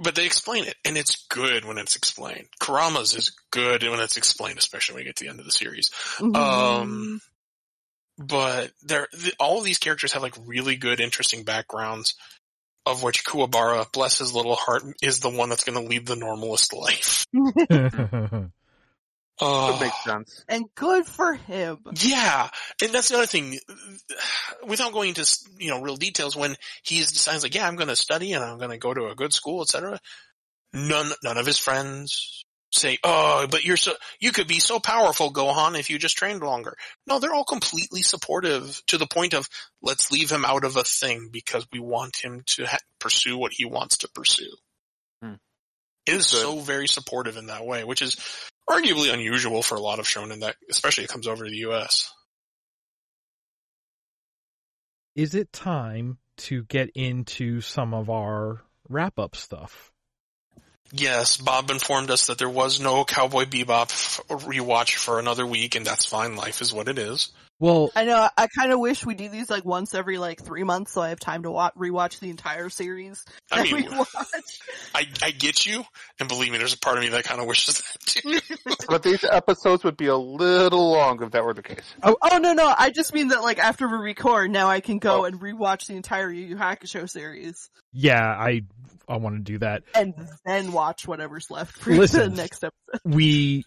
But they explain it, and it's good when it's explained. Kurama's is good when it's explained, especially when we get to the end of the series. Mm-hmm. Um, but they're, th all of these characters have like really good, interesting backgrounds, of which Kuwabara, bless his little heart, is the one that's going to lead the normalist life. [laughs] [laughs] Uh, It makes sense. and good for him. yeah, and that's the other thing. Without going into you know real details, when he decides like, yeah, I'm going to study and I'm going to go to a good school, etc. None, none of his friends say, oh, but you're so you could be so powerful, Gohan, if you just trained longer. No, they're all completely supportive to the point of let's leave him out of a thing because we want him to ha- pursue what he wants to pursue. Hmm. It is so very supportive in that way, which is arguably unusual for a lot of shonen that, especially it comes over to the U.S. Is it time to get into some of our wrap up stuff? Yes, Bob informed us that there was no Cowboy Bebop rewatch for another week, and that's fine. Life is what it is. Well, I know. I kind of wish we do these like once every like three months, so I have time to wa- rewatch the entire series. I that we mean, watch. [laughs] I, I get you, and believe me, there's a part of me that kind of wishes that too. [laughs] But these episodes would be a little long if that were the case. Oh, oh no, no. I just mean that like after we record, now I can go Oh. and rewatch the entire Yu Yu Hakusho series yeah, I I want to do that. and then watch whatever's left for Listen. the next episode. We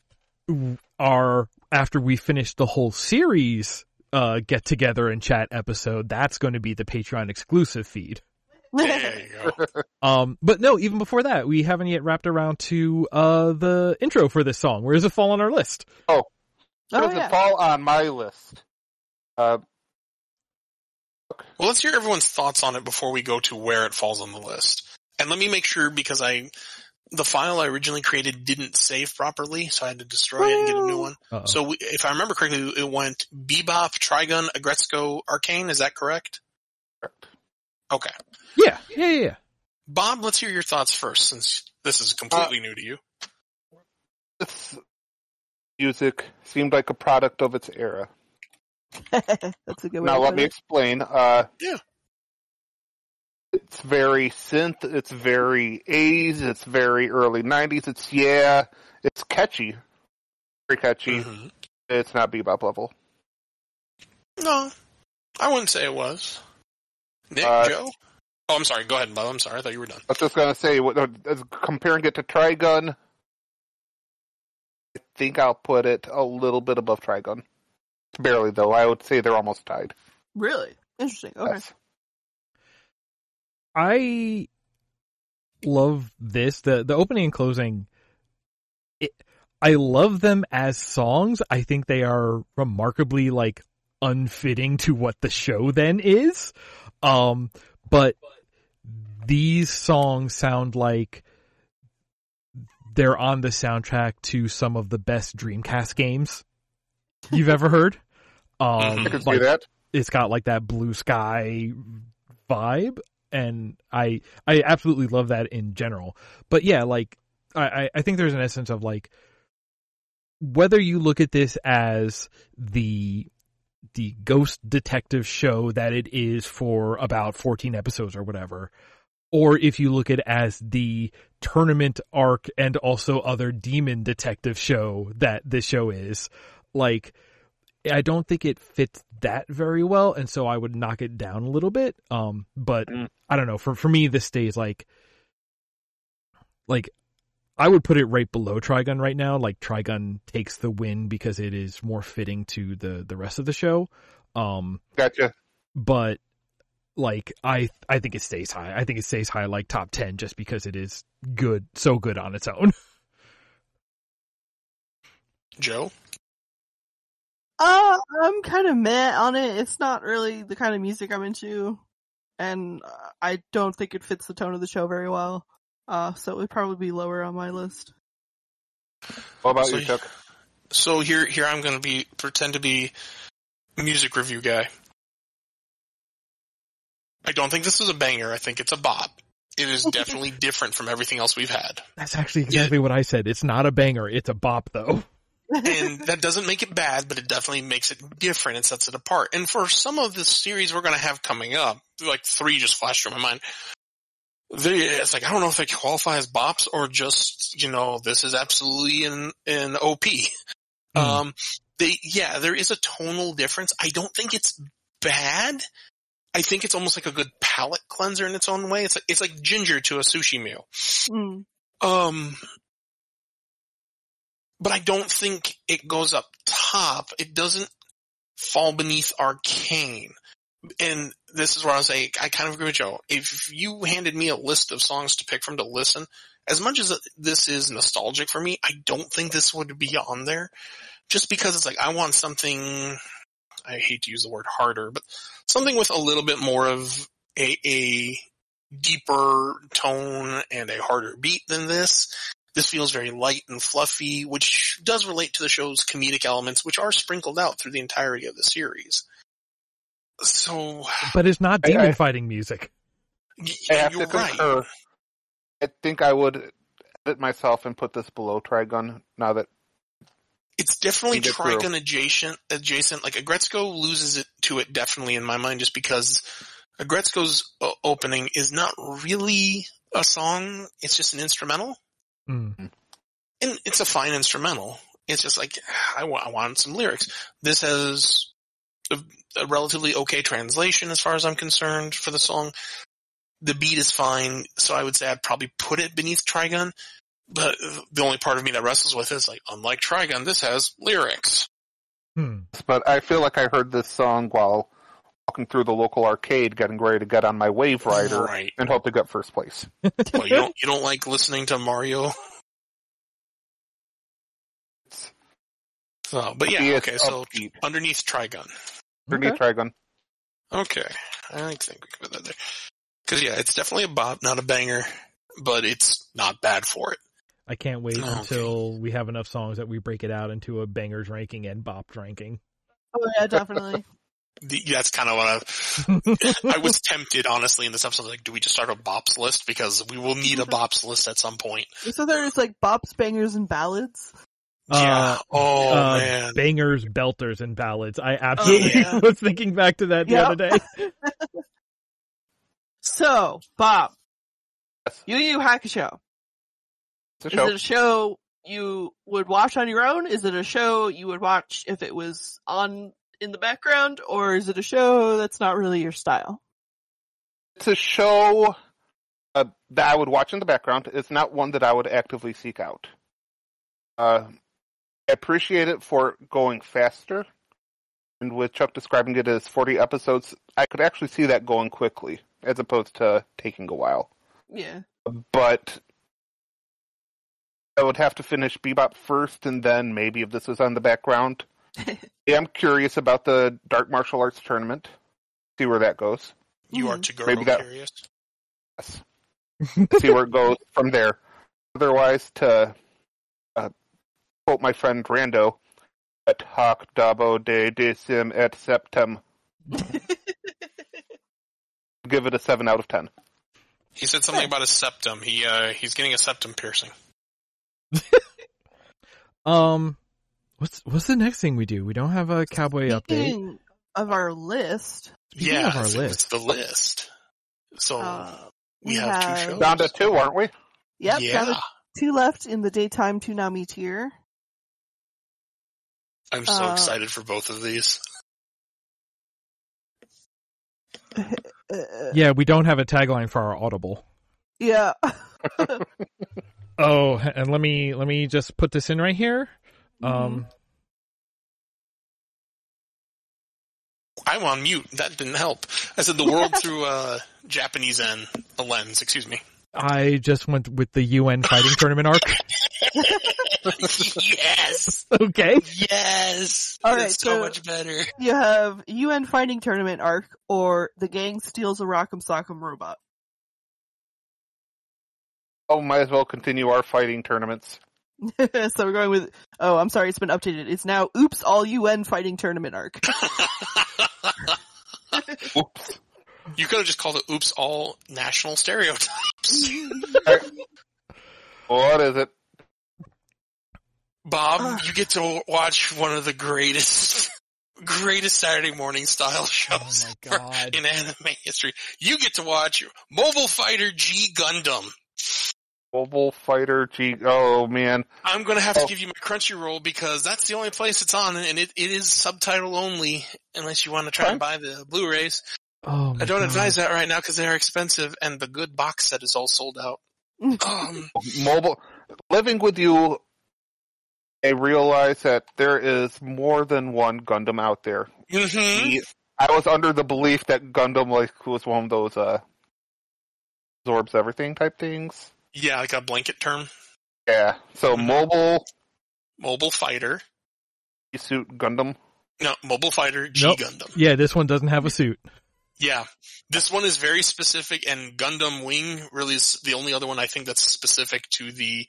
are after we finish the whole series uh get together and chat episode, that's going to be the Patreon exclusive feed. there you go. [laughs] Um, but no, even before that, we haven't yet wrapped around to uh the intro for this song. Where does it fall on our list? Oh, Where Oh, does yeah. it fall on my list? Uh, Well, let's hear everyone's thoughts on it before we go to where it falls on the list. And let me make sure because I, the file I originally created didn't save properly, so I had to destroy it and get a new one. Uh-oh. So we, if I remember correctly, it went Bebop, Trigun, Aggretsuko, Arcane. Is that correct? Okay. yeah, yeah, yeah, yeah. Bob, let's hear your thoughts first since this is completely new to you. this music seemed like a product of its era. [laughs] That's a good way. Now to let me it. explain. Uh, Yeah. It's very synth. It's very 80s. It's very early 90s. It's yeah. It's catchy. Very catchy. Mhm. It's not bebop level. No, I wouldn't say it was. Nick, Uh, Joe? Oh, I'm sorry. Go ahead, Bob. I'm sorry. I thought you were done. I was just gonna say, what- uh, as comparing it to Trigun, I think I'll put it a little bit above Trigun. Barely though. I would say they're almost tied. Really interesting. Okay. Yes. I love this. The the opening and closing it, I love them as songs. I think they are remarkably like unfitting to what the show then is. Um but these songs sound like they're on the soundtrack to some of the best Dreamcast games you've ever heard. [laughs] Um I can like- see that. it's got like that blue sky vibe and I I absolutely love that in general. But yeah, like I, I- think there's an essence of like whether you look at this as the the ghost detective show that it is for about 14 episodes or whatever, or if you look at it as the tournament arc and also other demon detective show that this show is, like, I don't think it fits that very well, and so I would knock it down a little bit. Um, but Mm. I don't know. For for me, this stays like, like I would put it right below Trigun right now. Like Trigun takes the win because it is more fitting to the the rest of the show. Um, Gotcha. but like I I think it stays high. I think it stays high like top 10 just because it is good, so good on its own. [laughs] Joe? Uh, I'm kind of meh on it. It's not really the kind of music I'm into, and uh, I don't think it fits the tone of the show very well. Uh, so it would probably be lower on my list. What about So you, you- Chuck? So here, here I'm going to be pretend to be music review guy. I don't think this is a banger. I think it's a bop. It is [laughs] definitely different from everything else we've had, That's actually exactly what I said. It's not a banger, it's a bop though. And [laughs] that doesn't make it bad, but it definitely makes it different and sets it apart. And for some of the series we're going to have coming up, like three just flashed through my mind. They, it's like I don't know if they qualify as bops or just you know this is absolutely an an OP. Hmm. Um, they, yeah, there is a tonal difference. I don't think it's bad. I think it's almost like a good palate cleanser in its own way. It's like, it's like ginger to a sushi meal. Mm. Um, but I don't think it goes up top. It doesn't fall beneath arcane. And this is where I like, I kind of agree with Joe. If you handed me a list of songs to pick from to listen, as much as this is nostalgic for me, I don't think this would be on there. Just because it's like, I want something, I hate to use the word harder, but something with a little bit more of a, a deeper tone and a harder beat than this. This feels very light and fluffy, which does relate to the show's comedic elements, which are sprinkled out through the entirety of the series. So, But it's not demon I- fighting music. y- I have you're to right. concur. I think I would edit myself and put this below Trigun now that It's definitely Think through. Trigun adjacent, adjacent. Like Aggretsuko loses it to it definitely in my mind just because Aggretsuko's opening is not really a song. It's just an instrumental. Mm. and it's a fine instrumental. It's just like I want, want some lyrics. This has a, a relatively okay translation as far as I'm concerned for the song. The beat is fine, so I would say I'd probably put it beneath Trigun. But the only part of me that wrestles with is like, unlike Trigun, this has lyrics. Hmm. but I feel like I heard this song while walking through the local arcade getting ready to get on my wave rider Right. and hope to get first place. [laughs] Well, you don't you don't like listening to Mario. [laughs] So, but yeah, okay. So upbeat. underneath Trigun. Underneath Trigun. Okay, I think we can put that there. Because yeah, it's definitely a bop, not a banger, but it's not bad for it. I can't wait Oh, okay. until we have enough songs that we break it out into a bangers ranking and bop ranking. Oh yeah, definitely. [laughs] The, that's kind of what I, I was tempted, honestly, in this episode. Like, do we just start a bops list because we will need a bops list at some point? so there's like bops, bangers, and ballads. yeah. Oh uh, man. bangers, belters, and ballads. I absolutely yeah. [laughs] was thinking back to that the Yep. other day. [laughs] So, Bob, Yes. Yu Yu Hakusho. It's a Is show. it a show you would watch on your own? Is it a show you would watch if it was on in the background, or is it a show that's not really your style? It's a show uh, that I would watch in the background. It's not one that I would actively seek out. Uh, I appreciate it for going faster. And with Chuck describing it as 40 episodes, I could actually see that going quickly, as opposed to taking a while. Yeah. But I would have to finish Bebop first, and then maybe if this was on the background. [laughs] yeah, I'm curious about the Dark Martial Arts tournament. See where that goes. you are Mhm. to Maybe that- curious. Yes. [laughs] see where it goes from there. Otherwise, to uh, quote my friend Rando, "Et hoc dabo de decim et septem." [laughs] Give it a seven out of ten. He said something about a septum. He uh he's getting a septum piercing. Um, What's what's the next thing we do? We don't have a cowboy update. Of our list, Speaking yeah, of our it's list, the list. So uh, we we have two shows. Down to two, aren't we? yep, yeah, two left in the daytime Toonami tier. I'm so uh, excited for both of these. [laughs] Yeah, we don't have a tagline for our Audible. yeah. [laughs] [laughs] Oh, and let me let me just put this in right here. Um, I'm on mute. That didn't help. I said the world through uh, Japanese en- a lens. Excuse me. I just went with the UN fighting tournament arc. [laughs] yes, Okay. yes. All right, It's so, so- much better. You have UN fighting tournament arc or the gang steals a Rock'em Sock'em robot. Oh, might as well continue our fighting tournaments. [laughs] so we're going with, oh, I'm sorry, it's been updated. It's now Oops All UN fighting tournament arc. [laughs] Oops. You could have just called it "Oops, all national stereotypes." [laughs] What is it? Bob, Ugh. you get to watch one of the greatest, greatest Saturday morning style shows Oh my God. in anime history. You get to watch Mobile Fighter G Gundam. Mobile Fighter G. Oh man. I'm gonna have to Oh. give you my Crunchyroll because that's the only place it's on, and it, it is subtitle only unless you want to try and buy the Blu-rays. Oh, I don't God. advise that right now because they are expensive, and the good box set is all sold out. Um, Mobile. Living with you, I realize that there is more than one Gundam out there. mhm. The- I was under the belief that Gundam like was one of those uh absorbs everything type things. Yeah, like a blanket term. Yeah. So mobile Mobile Fighter. suit Gundam. No, Mobile Fighter G Nope. Gundam. Yeah, this one doesn't have a suit. Yeah. This one is very specific and Gundam Wing really is the only other one I think that's specific to the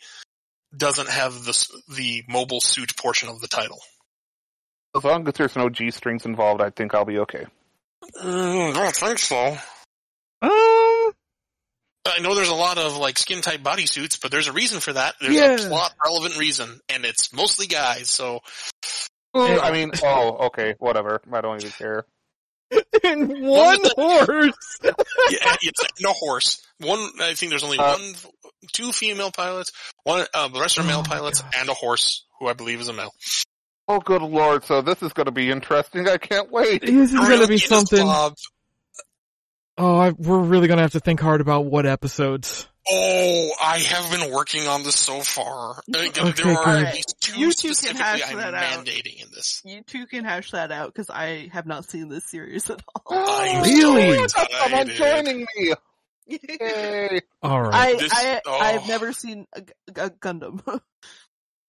doesn't have the the mobile suit portion of the title. As long as there's no G strings involved, I think I'll be okay. Mm, I don't think so. Um, I know there's a lot of like skin tight bodysuits, but there's a reason for that. There's Yeah. a plot relevant reason, and it's mostly guys. So Yeah. I mean, oh, okay, whatever. I don't even care. [laughs] and one horse. [laughs] yeah, it's no horse. One, I think there's only Uh, one, two female pilots. One, uh, the rest are Oh male my pilots, gosh. and a horse, who I believe is a male. Oh, good lord! So this is going to be interesting. I can't wait. This is gonna be something. Bob. Oh, I, we're really gonna have to think hard about what episodes. Oh, I have been working on this so far. Uh, Okay, there are at least two You two can hash I'm that out. mandating in this. You two can hash that out because I have not seen this series at all. I'm [gasps] Really? so Someone joining me! [laughs] Yay! All right. I, This- I, oh. I've never seen a, a Gundam. [laughs]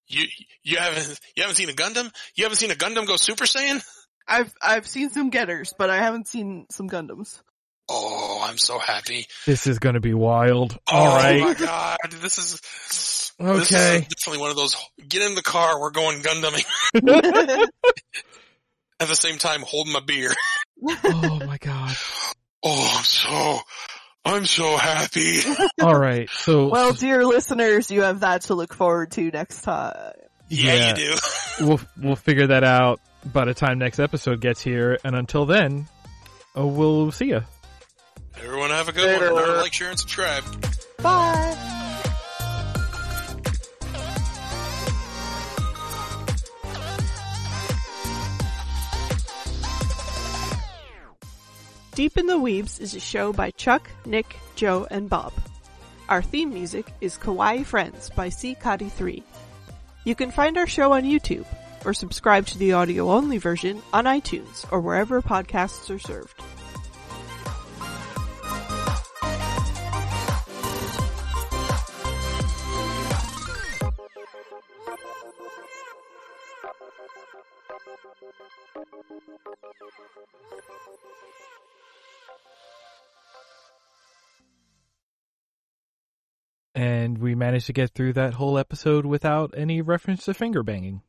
You you haven't you haven't seen a Gundam? You haven't seen a Gundam go Super Saiyan? I've, I've seen some Getters, but I haven't seen some Gundams. Oh, I'm so happy. This is gonna be wild. Alright. Oh All right. my god, this is This Okay. is definitely one of those. Get in the car. We're going Gundaming. [laughs] [laughs] At the same time, holding my beer. [laughs] oh my god. Oh, I'm so I'm so happy. All right. So well, dear listeners, you have that to look forward to next time. Yeah, yeah, you do. we'll we'll figure that out by the time next episode gets here. And until then, oh, we'll see ya. Everyone have a good Later. one. Remember like, share, and subscribe. Bye! Deep in the Weebs is a show by Chuck, Nick, Joe, and Bob. Our theme music is Kawaii Friends by C. Cotty 3. You can find our show on YouTube or subscribe to the audio only version on iTunes or wherever podcasts are served. And we managed to get through that whole episode without any reference to finger banging.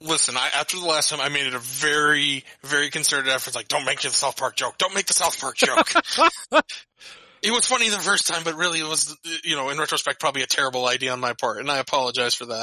Listen, I, after the last time, I made it a very, very concerted effort. Like, don't make the South Park joke. Don't make the South Park joke. [laughs] it was funny the first time, but really it was, you know, in retrospect, probably a terrible idea on my part, and I apologize for that.